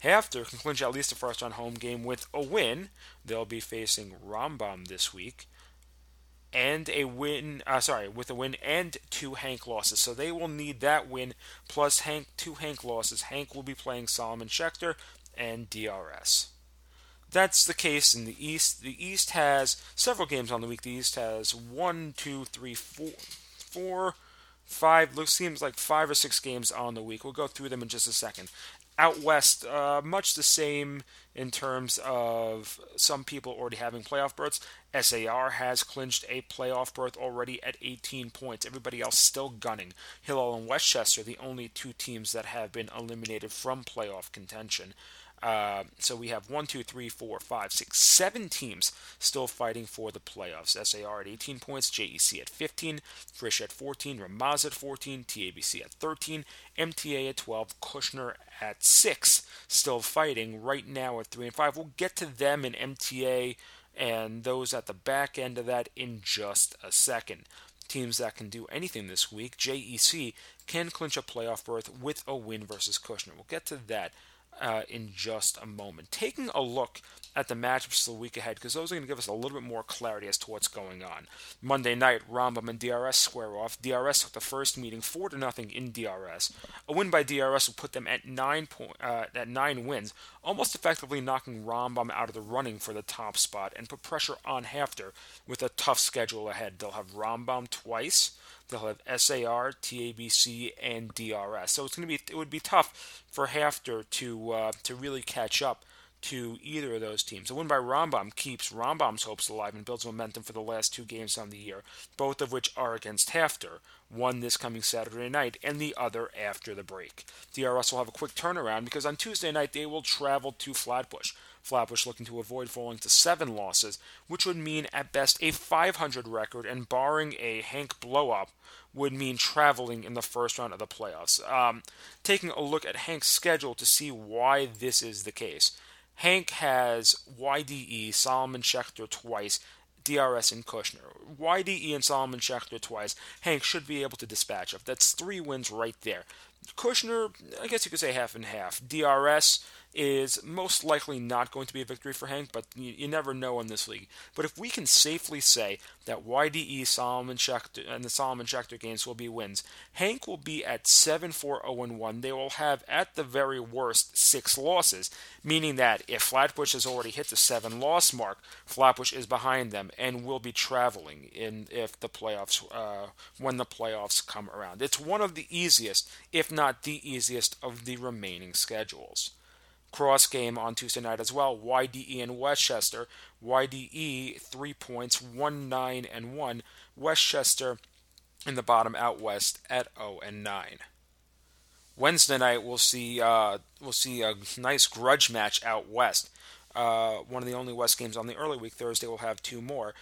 HAFTR can clinch at least a first round home game with a win. They'll be facing Rambam this week and a win. Uh, sorry, with a win and two HANC losses. So they will need that win plus HANC two HANC losses. HANC will be playing Solomon Schechter and DRS. That's the case in the East. The East has several games on the week. The East has one, two, three, four, four, five. Looks seems like five or six games on the week. We'll go through them in just a second. Out west, uh, much the same in terms of some people already having playoff berths. SAR has clinched a playoff berth already at 18 points. Everybody else still gunning. Hillel and Westchester, the only two teams that have been eliminated from playoff contention. Uh, so we have one, two, three, four, five, six, seven teams still fighting for the playoffs. SAR at 18 points, JEC at 15, Frisch at 14, Ramaz at 14, TABC at 13, MTA at 12, Kushner at 6, still fighting right now at 3 and 5. We'll get to them in MTA and those at the back end of that in just a second. Teams that can do anything this week, JEC can clinch a playoff berth with a win versus Kushner. We'll get to that uh, in just a moment. Taking a look at the matchups the week ahead, because those are going to give us a little bit more clarity as to what's going on. Monday night, Rambam and DRS square off. DRS took the first meeting four to nothing in DRS. A win by DRS will put them at nine point uh, at nine wins, almost effectively knocking Rambam out of the running for the top spot and put pressure on HAFTR with a tough schedule ahead. They'll have Rambam twice. They'll have SAR, TABC, and DRS. So it's going to be it would be tough for HAFTR to uh, to really catch up to either of those teams. A win by Rambam keeps Rambam's hopes alive and builds momentum for the last two games on the year, both of which are against HAFTR, one this coming Saturday night and the other after the break. DRS will have a quick turnaround because on Tuesday night they will travel to Flatbush. Flatbush looking to avoid falling to seven losses, which would mean at best a 500 record, and barring a HANC blowup, would mean traveling in the first round of the playoffs. Um, taking a look at HANC's schedule to see why this is the case. HANC has YDE, Solomon Schechter twice, DRS and Kushner. YDE and Solomon Schechter twice. HANC should be able to dispatch of. That's three wins right there. Kushner, I guess you could say half and half. DRS, is most likely not going to be a victory for HANC, but you, you, never know in this league. But if we can safely say that YDE Solomon Schechter and the Solomon Schechter games will be wins, HANC will be at 7 4 0 1. They will have, at the very worst, six losses, meaning that if Flatbush has already hit the seven loss mark, Flatbush is behind them and will be traveling in if the playoffs uh, when the playoffs come around. It's one of the easiest, if not the easiest, of the remaining schedules cross game on Tuesday night as well. YDE and Westchester. YDE three points, one nine and one. Westchester in the bottom out west at 0 and 9. Wednesday night we'll see uh, we'll see a nice grudge match out west. Uh, one of the only West games on the early week. Thursday we'll have two more.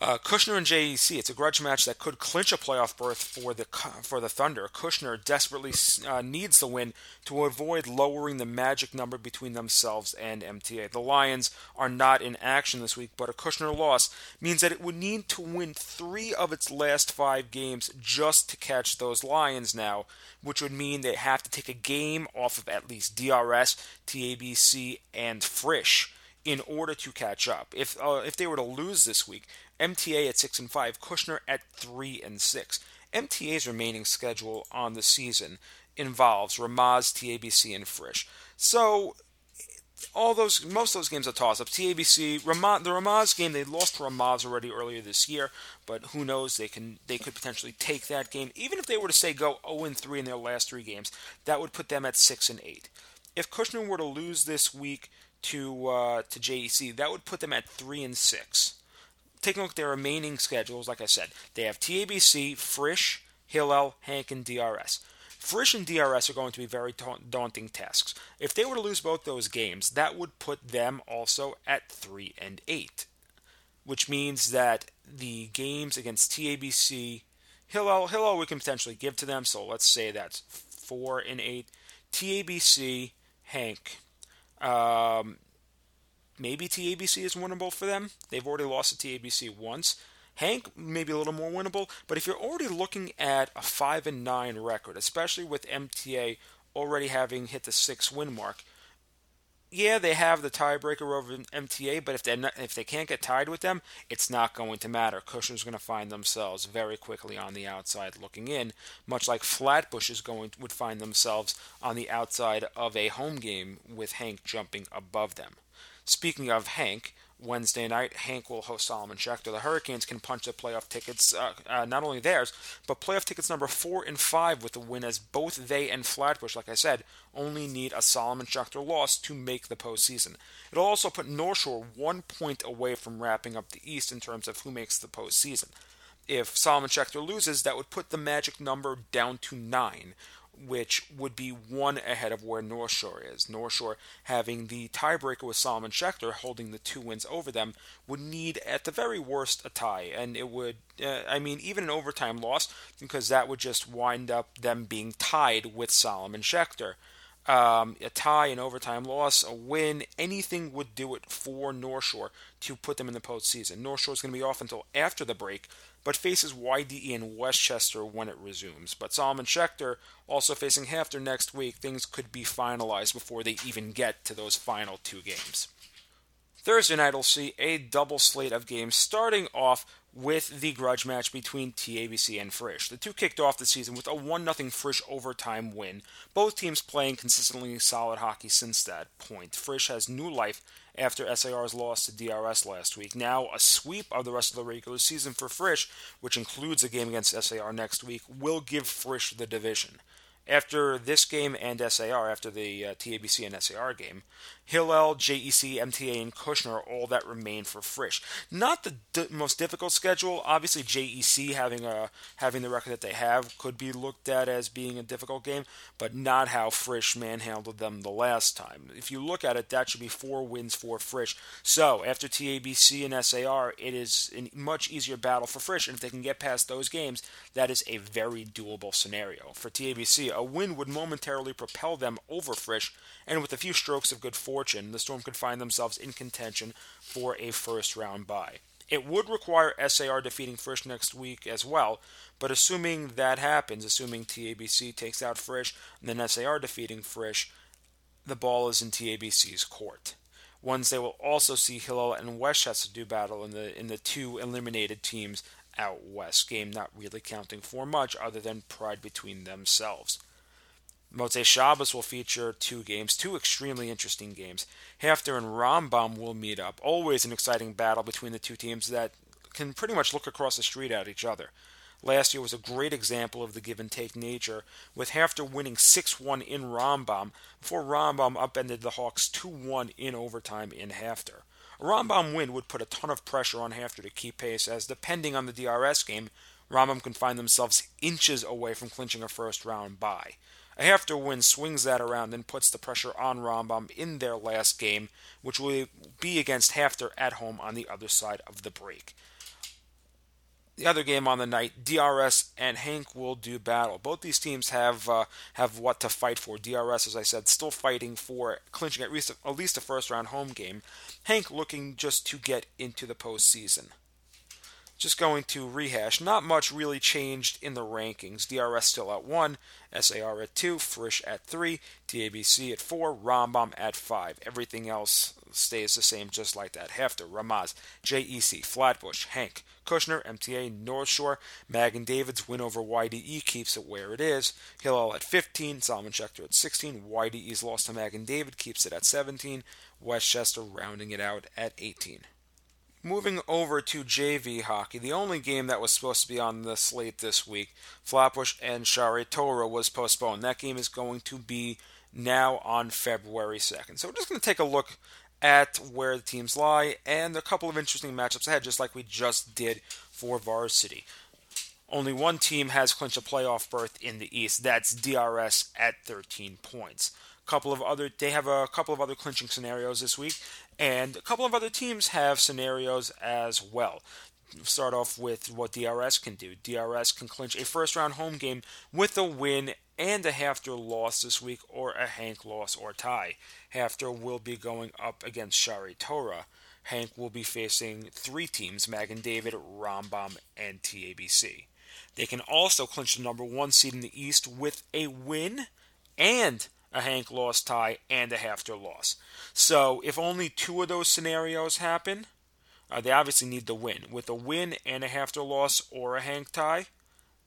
Uh, Kushner and JEC. It's a grudge match that could clinch a playoff berth for the for the Thunder. Kushner desperately uh, needs the win to avoid lowering the magic number between themselves and MTA. The Lions are not in action this week, but a Kushner loss means that it would need to win three of its last five games just to catch those Lions now, which would mean they have to take a game off of at least DRS, TABC, and Frisch in order to catch up. If uh, if they were to lose this week, MTA at 6 and 5, Kushner at 3 and 6. MTA's remaining schedule on the season involves Ramaz, TABC, and Frisch. So all those most of those games are toss ups. TABC, Ramaz, the Ramaz game, they lost to Ramaz already earlier this year, but who knows? They can they could potentially take that game. Even if they were to say go 0 and 3 in their last three games, that would put them at 6 and 8. If Kushner were to lose this week to uh, to JEC, that would put them at 3 and 6 taking a look at their remaining schedules, like I said, they have TABC, Frisch, Hillel, HANC, and DRS. Frisch and DRS are going to be very daunting tasks. If they were to lose both those games, that would put them also at 3 and 8, which means that the games against TABC, Hillel, Hillel we can potentially give to them, so let's say that's 4 and 8. TABC, HANC, um, maybe TABC is winnable for them. They've already lost to TABC once. HANC maybe a little more winnable, but if you're already looking at a five and nine record, especially with MTA already having hit the six win mark, yeah, they have the tiebreaker over MTA, but if they if they can't get tied with them, it's not going to matter. Kushner's going to find themselves very quickly on the outside looking in, much like Flatbush is going would find themselves on the outside of a home game with HANC jumping above them. Speaking of HANC, Wednesday night, HANC will host Solomon Schechter. The Hurricanes can punch the playoff tickets, uh, uh, not only theirs, but playoff tickets number four and five with the win, as both they and Flatbush, like I said, only need a Solomon Schechter loss to make the postseason. It'll also put North Shore one point away from wrapping up the East in terms of who makes the postseason. If Solomon Schechter loses, that would put the magic number down to nine, which would be one ahead of where North Shore is. North Shore having the tiebreaker with Solomon Schechter holding the two wins over them would need at the very worst a tie, and it would, uh, I mean, even an overtime loss because that would just wind up them being tied with Solomon Schechter. Um, a tie, an overtime loss, a win, anything would do it for North Shore to put them in the postseason. North Shore is going to be off until after the break, but faces YDE in Westchester when it resumes. But Solomon Schechter also facing HAFTR next week. Things could be finalized before they even get to those final two games. Thursday night, we'll see a double slate of games starting off with the grudge match between TABC and Frisch. The two kicked off the season with a 1 0 Frisch overtime win, both teams playing consistently solid hockey since that point. Frisch has new life after SAR's loss to DRS last week. Now, a sweep of the rest of the regular season for Frisch, which includes a game against SAR next week, will give Frisch the division. After this game and SAR, after the uh, TABC and SAR game, Hillel, JEC, MTA, and Kushner are all that remain for Frisch. Not the d- most difficult schedule. Obviously, JEC having a having the record that they have could be looked at as being a difficult game, but not how Frisch manhandled them the last time. If you look at it, that should be four wins for Frisch. So after TABC and SAR, it is a much easier battle for Frisch, and if they can get past those games, that is a very doable scenario for TABC. a win would momentarily propel them over Frisch, and with a few strokes of good fortune, the Storm could find themselves in contention for a first round bye. It would require SAR defeating Frisch next week as well, but assuming that happens, assuming TABC takes out Frisch and then SAR defeating Frisch, the ball is in TABC's court. Wednesday will also see Hillel and Westchester do battle in the in the two eliminated teams out west. Game not really counting for much other than pride between themselves. Motzei Shabbos will feature two games, two extremely interesting games. HAFTR and Rambam will meet up. Always an exciting battle between the two teams that can pretty much look across the street at each other. Last year was a great example of the give and take nature, with HAFTR winning 6 1 in Rambam before Rambam upended the Hawks 2 1 in overtime in HAFTR. A Rambam win would put a ton of pressure on HAFTR to keep pace, as depending on the DRS game, Rambam can find themselves inches away from clinching a first round bye. A HAFTR win swings that around and puts the pressure on Rambam in their last game, which will be against HAFTR at home on the other side of the break. The other game on the night, DRS and HANC will do battle. Both these teams have uh, have what to fight for. DRS, as I said, still fighting for clinching at least at least a first round home game. HANC looking just to get into the postseason just going to rehash. Not much really changed in the rankings. DRS still at 1, SAR at 2, Frisch at 3, TABC at 4, Rambam at 5. Everything else stays the same just like that. HAFTR, Ramaz, JEC, Flatbush, HANC, Kushner, MTA, North Shore, Magen David's win over YDE keeps it where it is. Hillel at 15, Solomon Schechter at 16, YDE's loss to Magen David keeps it at 17, Westchester rounding it out at 18. Moving over to JV hockey, the only game that was supposed to be on the slate this week, Flatbush and Shaarei Torah, was postponed. That game is going to be now on February 2nd. So we're just going to take a look at where the teams lie and a couple of interesting matchups ahead, just like we just did for varsity. Only one team has clinched a playoff berth in the East. That's DRS at 13 points. Couple of other, they have a couple of other clinching scenarios this week. And a couple of other teams have scenarios as well. Start off with what DRS can do. DRS can clinch a first round home game with a win and a HAFTR loss this week, or a HANC loss or tie. HAFTR will be going up against Shaarei Torah. HANC will be facing three teams Magen David, Rambam, and TABC. They can also clinch the number one seed in the East with a win and a HANC loss tie, and a HAFTR loss. So if only two of those scenarios happen, uh, they obviously need the win. With a win and a HAFTR loss or a HANC tie,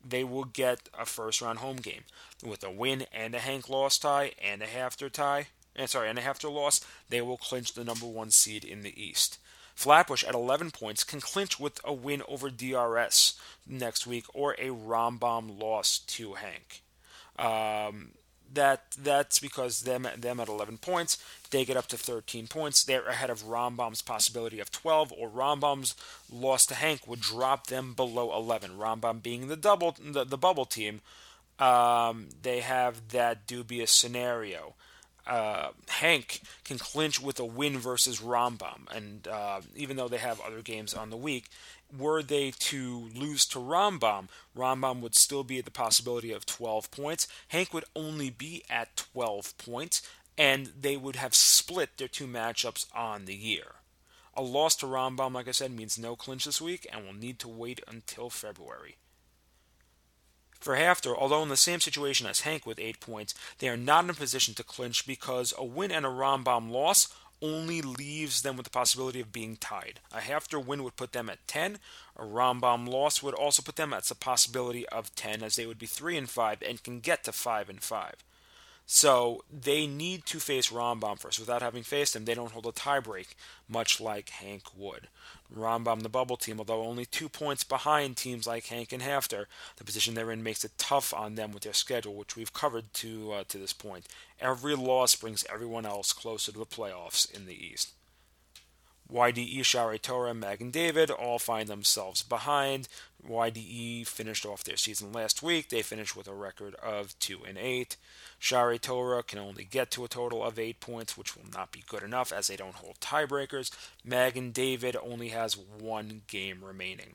they will get a first round home game. With a win and a HANC loss tie and a HAFTR tie, and eh, sorry, and a HAFTR loss, they will clinch the number one seed in the East. Flatbush at 11 points can clinch with a win over DRS next week or a Rambam loss to HANC. Um, that that's because them them at 11 points they get up to 13 points. They're ahead of Rambam's possibility of 12 or Rambam's loss to HANC would drop them below 11 Rambam being the double the, the bubble team um, they have that dubious scenario. Uh, HANC can clinch with a win versus Rambam and uh, even though they have other games on the week were they to lose to Rambam, Rambam would still be at the possibility of 12 points. HANC would only be at 12 points, and they would have split their two matchups on the year. A loss to Rambam, like I said, means no clinch this week, and will need to wait until February. For HAFTR, although in the same situation as HANC with 8 points, they are not in a position to clinch because a win and a Rambam loss only leaves them with the possibility of being tied. A HAFTR win would put them at 10. A Rambam loss would also put them at the possibility of 10, as they would be 3 and 5 and can get to 5 and 5. So they need to face Rambam first. Without having faced him, they don't hold a tiebreak, much like HANC would. Rambam, the bubble team, although only two points behind teams like HANC and HAFTR, the position they're in makes it tough on them with their schedule, which we've covered to uh, to this point. Every loss brings everyone else closer to the playoffs in the East. YDE, Shaarei Torah, Magen David all find themselves behind. YDE finished off their season last week. They finished with a record of 2 and 8. Shaarei Torah can only get to a total of 8 points, which will not be good enough as they don't hold tiebreakers. Magen David only has one game remaining.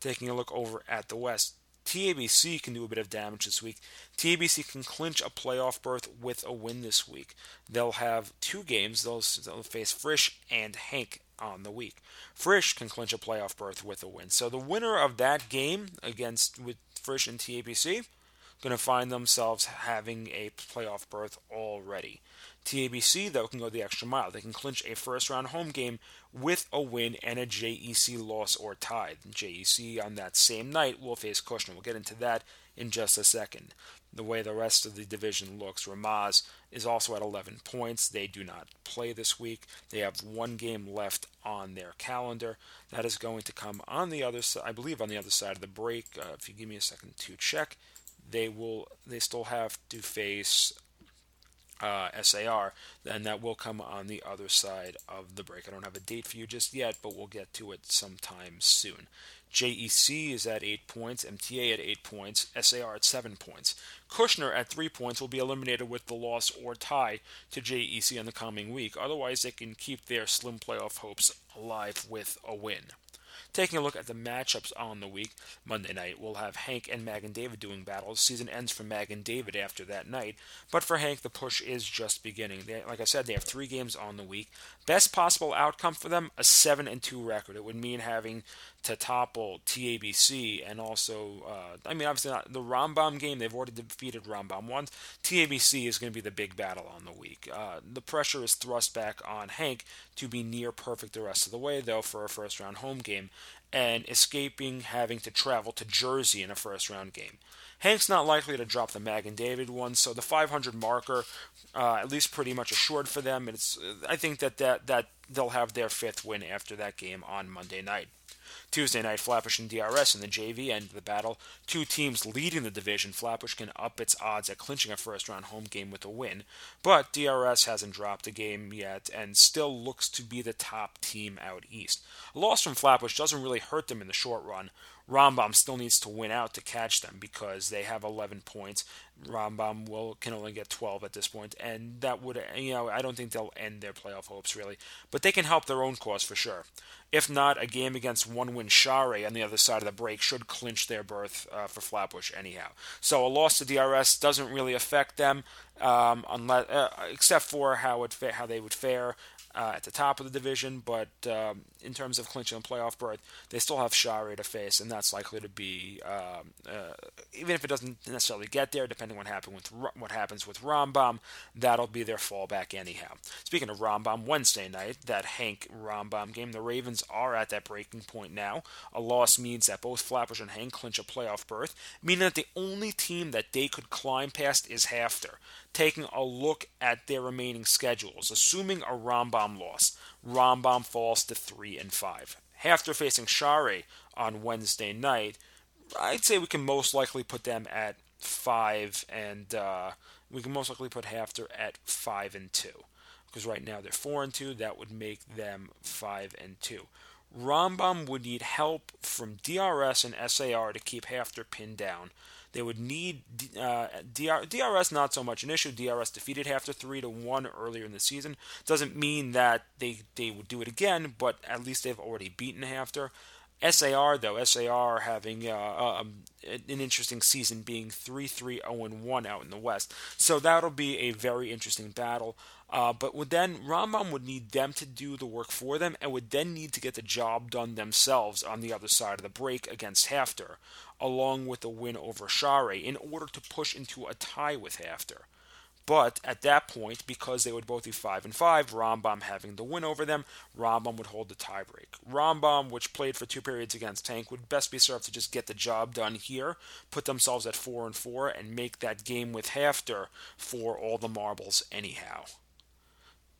Taking a look over at the West, TABC can do a bit of damage this week. TABC can clinch a playoff berth with a win this week. They'll have two games. They'll, they'll face Frisch and HANC on the week. Frisch can clinch a playoff berth with a win. So the winner of that game against with Frisch and TABC going to find themselves having a playoff berth already. TABC, though, can go the extra mile. They can clinch a first round home game with a win and a JEC loss or tie. JEC on that same night will face Kushner. We'll get into that in just a second. The way the rest of the division looks, Ramaz is also at 11 points. They do not play this week. They have one game left on their calendar. That is going to come on the other side, I believe, on the other side of the break. Uh, if you give me a second to check, they will. They still have to face uh, SAR, and that will come on the other side of the break. I don't have a date for you just yet, but we'll get to it sometime soon. JEC is at 8 points, MTA at 8 points, SAR at 7 points. Kushner at 3 points will be eliminated with the loss or tie to JEC in the coming week. Otherwise, they can keep their slim playoff hopes alive with a win. Taking a look at the matchups on the week, Monday night we'll have HANC and Magen David doing battles. Season ends for Magen David after that night, but for HANC the push is just beginning. They, like I said, they have three games on the week. Best possible outcome for them: a seven and two record. It would mean having to topple TABC and also, uh, I mean, obviously not the Rambam game. They've already defeated Rambam once. TABC is going to be the big battle on the week. Uh, the pressure is thrust back on HANC to be near perfect the rest of the way, though, for a first round home game and escaping having to travel to Jersey in a first round game. HANC's not likely to drop the Magen David one, so the 500 marker, uh, at least pretty much assured for them. And it's, I think that, that that they'll have their fifth win after that game on Monday night. Tuesday night, Flatbush and DRS in the JV end the battle. Two teams leading the division. Flatbush can up its odds at clinching a first round home game with a win, but DRS hasn't dropped a game yet and still looks to be the top team out east. A loss from Flatbush doesn't really hurt them in the short run. Rambam still needs to win out to catch them because they have 11 points. Rambam will can only get 12 at this point, and that would you know I don't think they'll end their playoff hopes really, but they can help their own cause for sure. If not, a game against one win Shaarei on the other side of the break should clinch their berth uh, for Flatbush anyhow. So a loss to DRS doesn't really affect them, um, unless uh, except for how it fa- how they would fare uh, at the top of the division, but um, in terms of clinching a playoff berth, they still have Shaarei to face, and that's likely to be um, uh, even if it doesn't necessarily get there, depending what happen with what happens with Rambam, that'll be their fallback anyhow. Speaking of Rambam, Wednesday night, that HANC Rambam game, the Ravens are at that breaking point now. A loss means that both Flappers and HANC clinch a playoff berth, meaning that the only team that they could climb past is HAFTR taking a look at their remaining schedules, assuming a Rambam loss, Rambam falls to 3 and 5. After facing Shaarei on Wednesday night, I'd say we can most likely put them at 5 and uh, we can most likely put HAFTR at 5 and 2. Because right now they're 4 and 2, that would make them 5 and 2. Rambam would need help from DRS and SAR to keep HAFTR pinned down. They would need uh, DR, DRS not so much an issue. DRS defeated HAFTR three to one earlier in the season. Doesn't mean that they they would do it again, but at least they've already beaten HAFTR. SAR though SAR having uh, um, an interesting season, being 3-3 0-1 out in the West. So that'll be a very interesting battle. Uh, but would then Rambam would need them to do the work for them, and would then need to get the job done themselves on the other side of the break against HAFTR along with a win over Shaarei in order to push into a tie with HAFTR. But at that point, because they would both be five and five, Rambam having the win over them, Rambam would hold the tiebreak. Rambam, which played for two periods against Tank, would best be served to just get the job done here, put themselves at four and four, and make that game with HAFTR for all the marbles anyhow.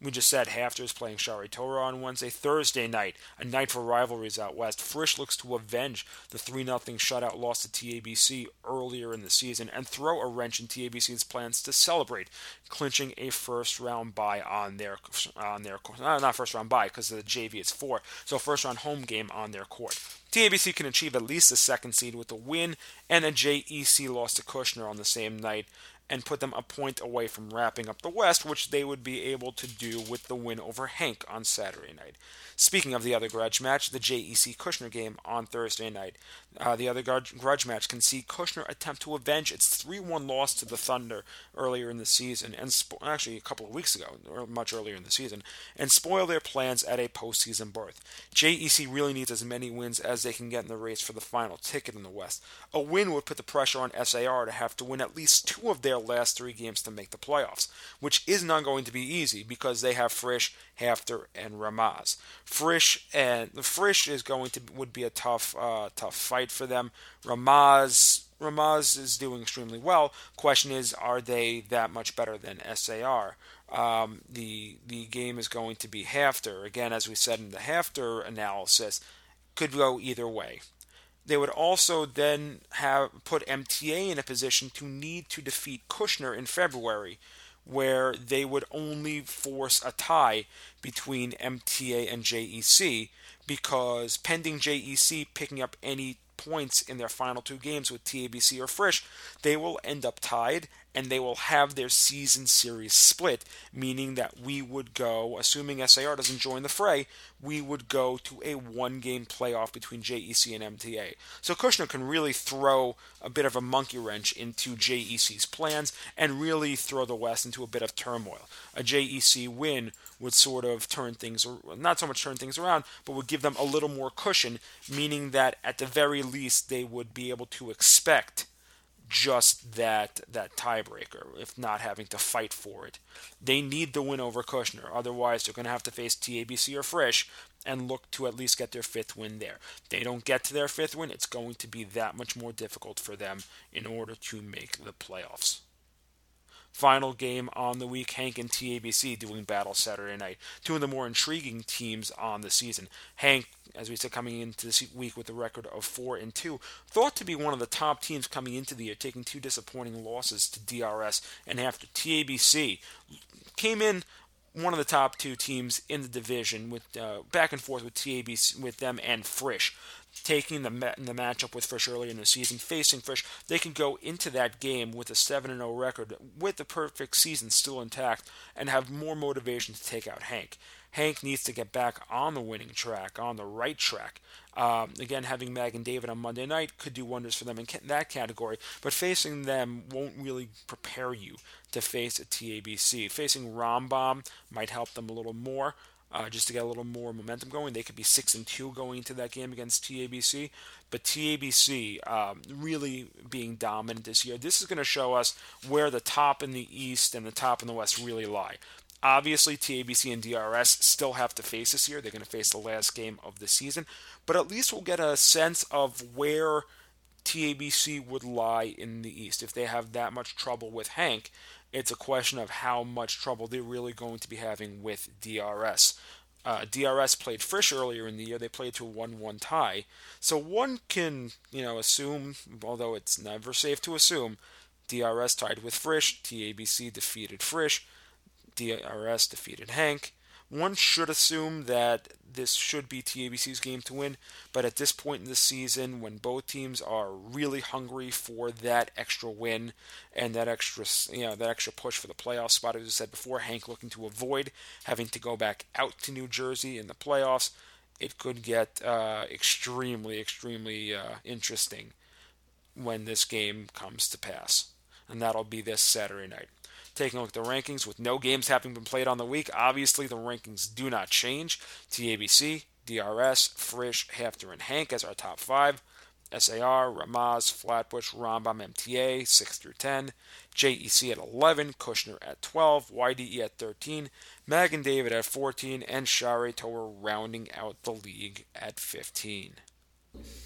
We just said HAFTR is playing Shaarei Torah on Wednesday. Thursday night, a night for rivalries out west. Frisch looks to avenge the 3 0 shutout loss to TABC earlier in the season and throw a wrench in TABC's plans to celebrate clinching a first round bye on their on their uh, not first round bye because the JV is four, so first round home game on their court. TABC can achieve at least a second seed with a win and a JEC loss to Kushner on the same night and put them a point away from wrapping up the West, which they would be able to do with the win over HANC on Saturday night. Speaking of the other grudge match, the JEC Kushner game on Thursday night. Uh, the other grudge match can see Kushner attempt to avenge its 3 1 loss to the Thunder earlier in the season, and spo- actually a couple of weeks ago, or much earlier in the season, and spoil their plans at a postseason berth. JEC really needs as many wins as they can get in the race for the final ticket in the West. A win would put the pressure on SAR to have to win at least two of their last three games to make the playoffs, which is not going to be easy because they have Frisch, HAFTR, and Ramaz. Frisch and Frisch is going to would be a tough uh, tough fight for them. Ramaz Ramaz is doing extremely well. Question is, are they that much better than SAR? Um, the the game is going to be HAFTR again, as we said in the HAFTR analysis, could go either way. They would also then have put MTA in a position to need to defeat Kushner in February, where they would only force a tie between MTA and JEC because pending JEC picking up any points in their final two games with TABC or Frisch, they will end up tied and they will have their season series split, meaning that we would go, assuming SAR doesn't join the fray, we would go to a one game playoff between JEC and MTA. So Kushner can really throw a bit of a monkey wrench into JEC's plans and really throw the West into a bit of turmoil. A JEC win would sort of turn things, or not so much turn things around, but would give them a little more cushion, meaning that at the very least they would be able to expect just that that tiebreaker, if not having to fight for it. They need the win over Kushner, otherwise they're going to have to face TABC or Frisch and look to at least get their fifth win there. They don't get to their fifth win, it's going to be that much more difficult for them in order to make the playoffs. Final game on the week, HANC and TABC doing battle Saturday night. Two of the more intriguing teams on the season. Hank, as we said, coming into this week with a record of four and two, thought to be one of the top teams coming into the year, taking two disappointing losses to DRS and after TABC came in one of the top two teams in the division with uh, back and forth with TABC with them and Frisch taking the the matchup with Frisch early in the season, facing Frisch, they can go into that game with a 7 0 record with the perfect season still intact and have more motivation to take out HANC. HANC needs to get back on the winning track, on the right track. Um, again, having Magen David on Monday night could do wonders for them in that category, but facing them won't really prepare you to face a TABC. Facing Rambam might help them a little more uh, just to get a little more momentum going. They could be six and two going into that game against TABC, but TABC um, really being dominant this year. This is going to show us where the top in the East and the top in the West really lie. Obviously, TABC and DRS still have to face this year. They're going to face the last game of the season, but at least we'll get a sense of where TABC would lie in the East. If they have that much trouble with HANC, it's a question of how much trouble they're really going to be having with DRS. Uh, DRS played Frisch earlier in the year. They played to a 1-1 tie. So one can, you know, assume, although it's never safe to assume, DRS tied with Frisch. TABC defeated Frisch. DRS defeated HANC. One should assume that this should be TABC's game to win, but at this point in the season, when both teams are really hungry for that extra win and that extra, you know, that extra push for the playoff spot, as I said before, HANC looking to avoid having to go back out to New Jersey in the playoffs, it could get uh, extremely, extremely uh, interesting when this game comes to pass, and that'll be this Saturday night. Taking a look at the rankings, with no games having been played on the week, obviously the rankings do not change. TABC, DRS, Frisch, HAFTR, and HANC as our top five. SAR, Ramaz, Flatbush, Rambam, MTA, 6 through 10. JEC at 11, Kushner at 12, YDE at 13, Magen David at 14, and Shaarei Torah rounding out the league at 15.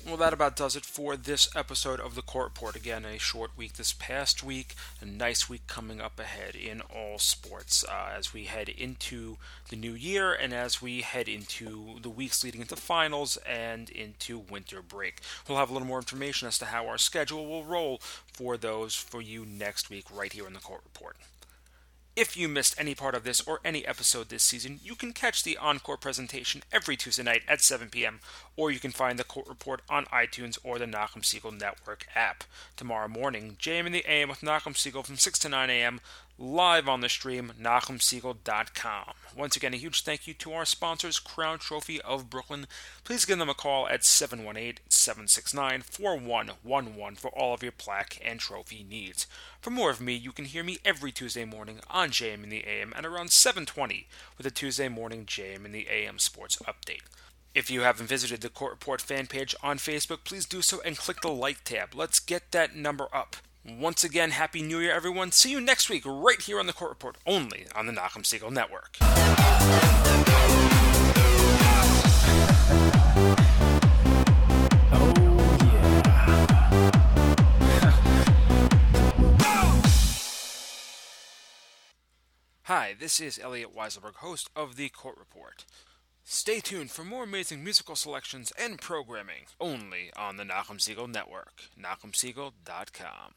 Well, that about does it for this episode of the Court Report. Again, a short week this past week, a nice week coming up ahead in all sports uh, as we head into the new year and as we head into the weeks leading into finals and into winter break. We'll have a little more information as to how our schedule will roll for those for you next week right here in the Court Report. If you missed any part of this or any episode this season, you can catch the encore presentation every Tuesday night at 7 p.m., or you can find the court report on iTunes or the Nachum Segal Network app. Tomorrow morning, JM in the AM with Nachum Segal from 6 to 9 a.m live on the stream, NachumSegal.com. Once again, a huge thank you to our sponsors, Crown Trophy of Brooklyn. Please give them a call at 718-769-4111 for all of your plaque and trophy needs. For more of me, you can hear me every Tuesday morning on JM in the AM at around 720 with a Tuesday morning JM in the AM Sports Update. If you haven't visited the Court Report fan page on Facebook, please do so and click the like tab. Let's get that number up. Once again, Happy New Year, everyone. See you next week, right here on the Court Report, only on the Nachum Segal Network. Oh, Hi, this is Elliot Weiselberg, host of The Court Report. Stay tuned for more amazing musical selections and programming only on the Nachum Segal Network, NachumSegal.com.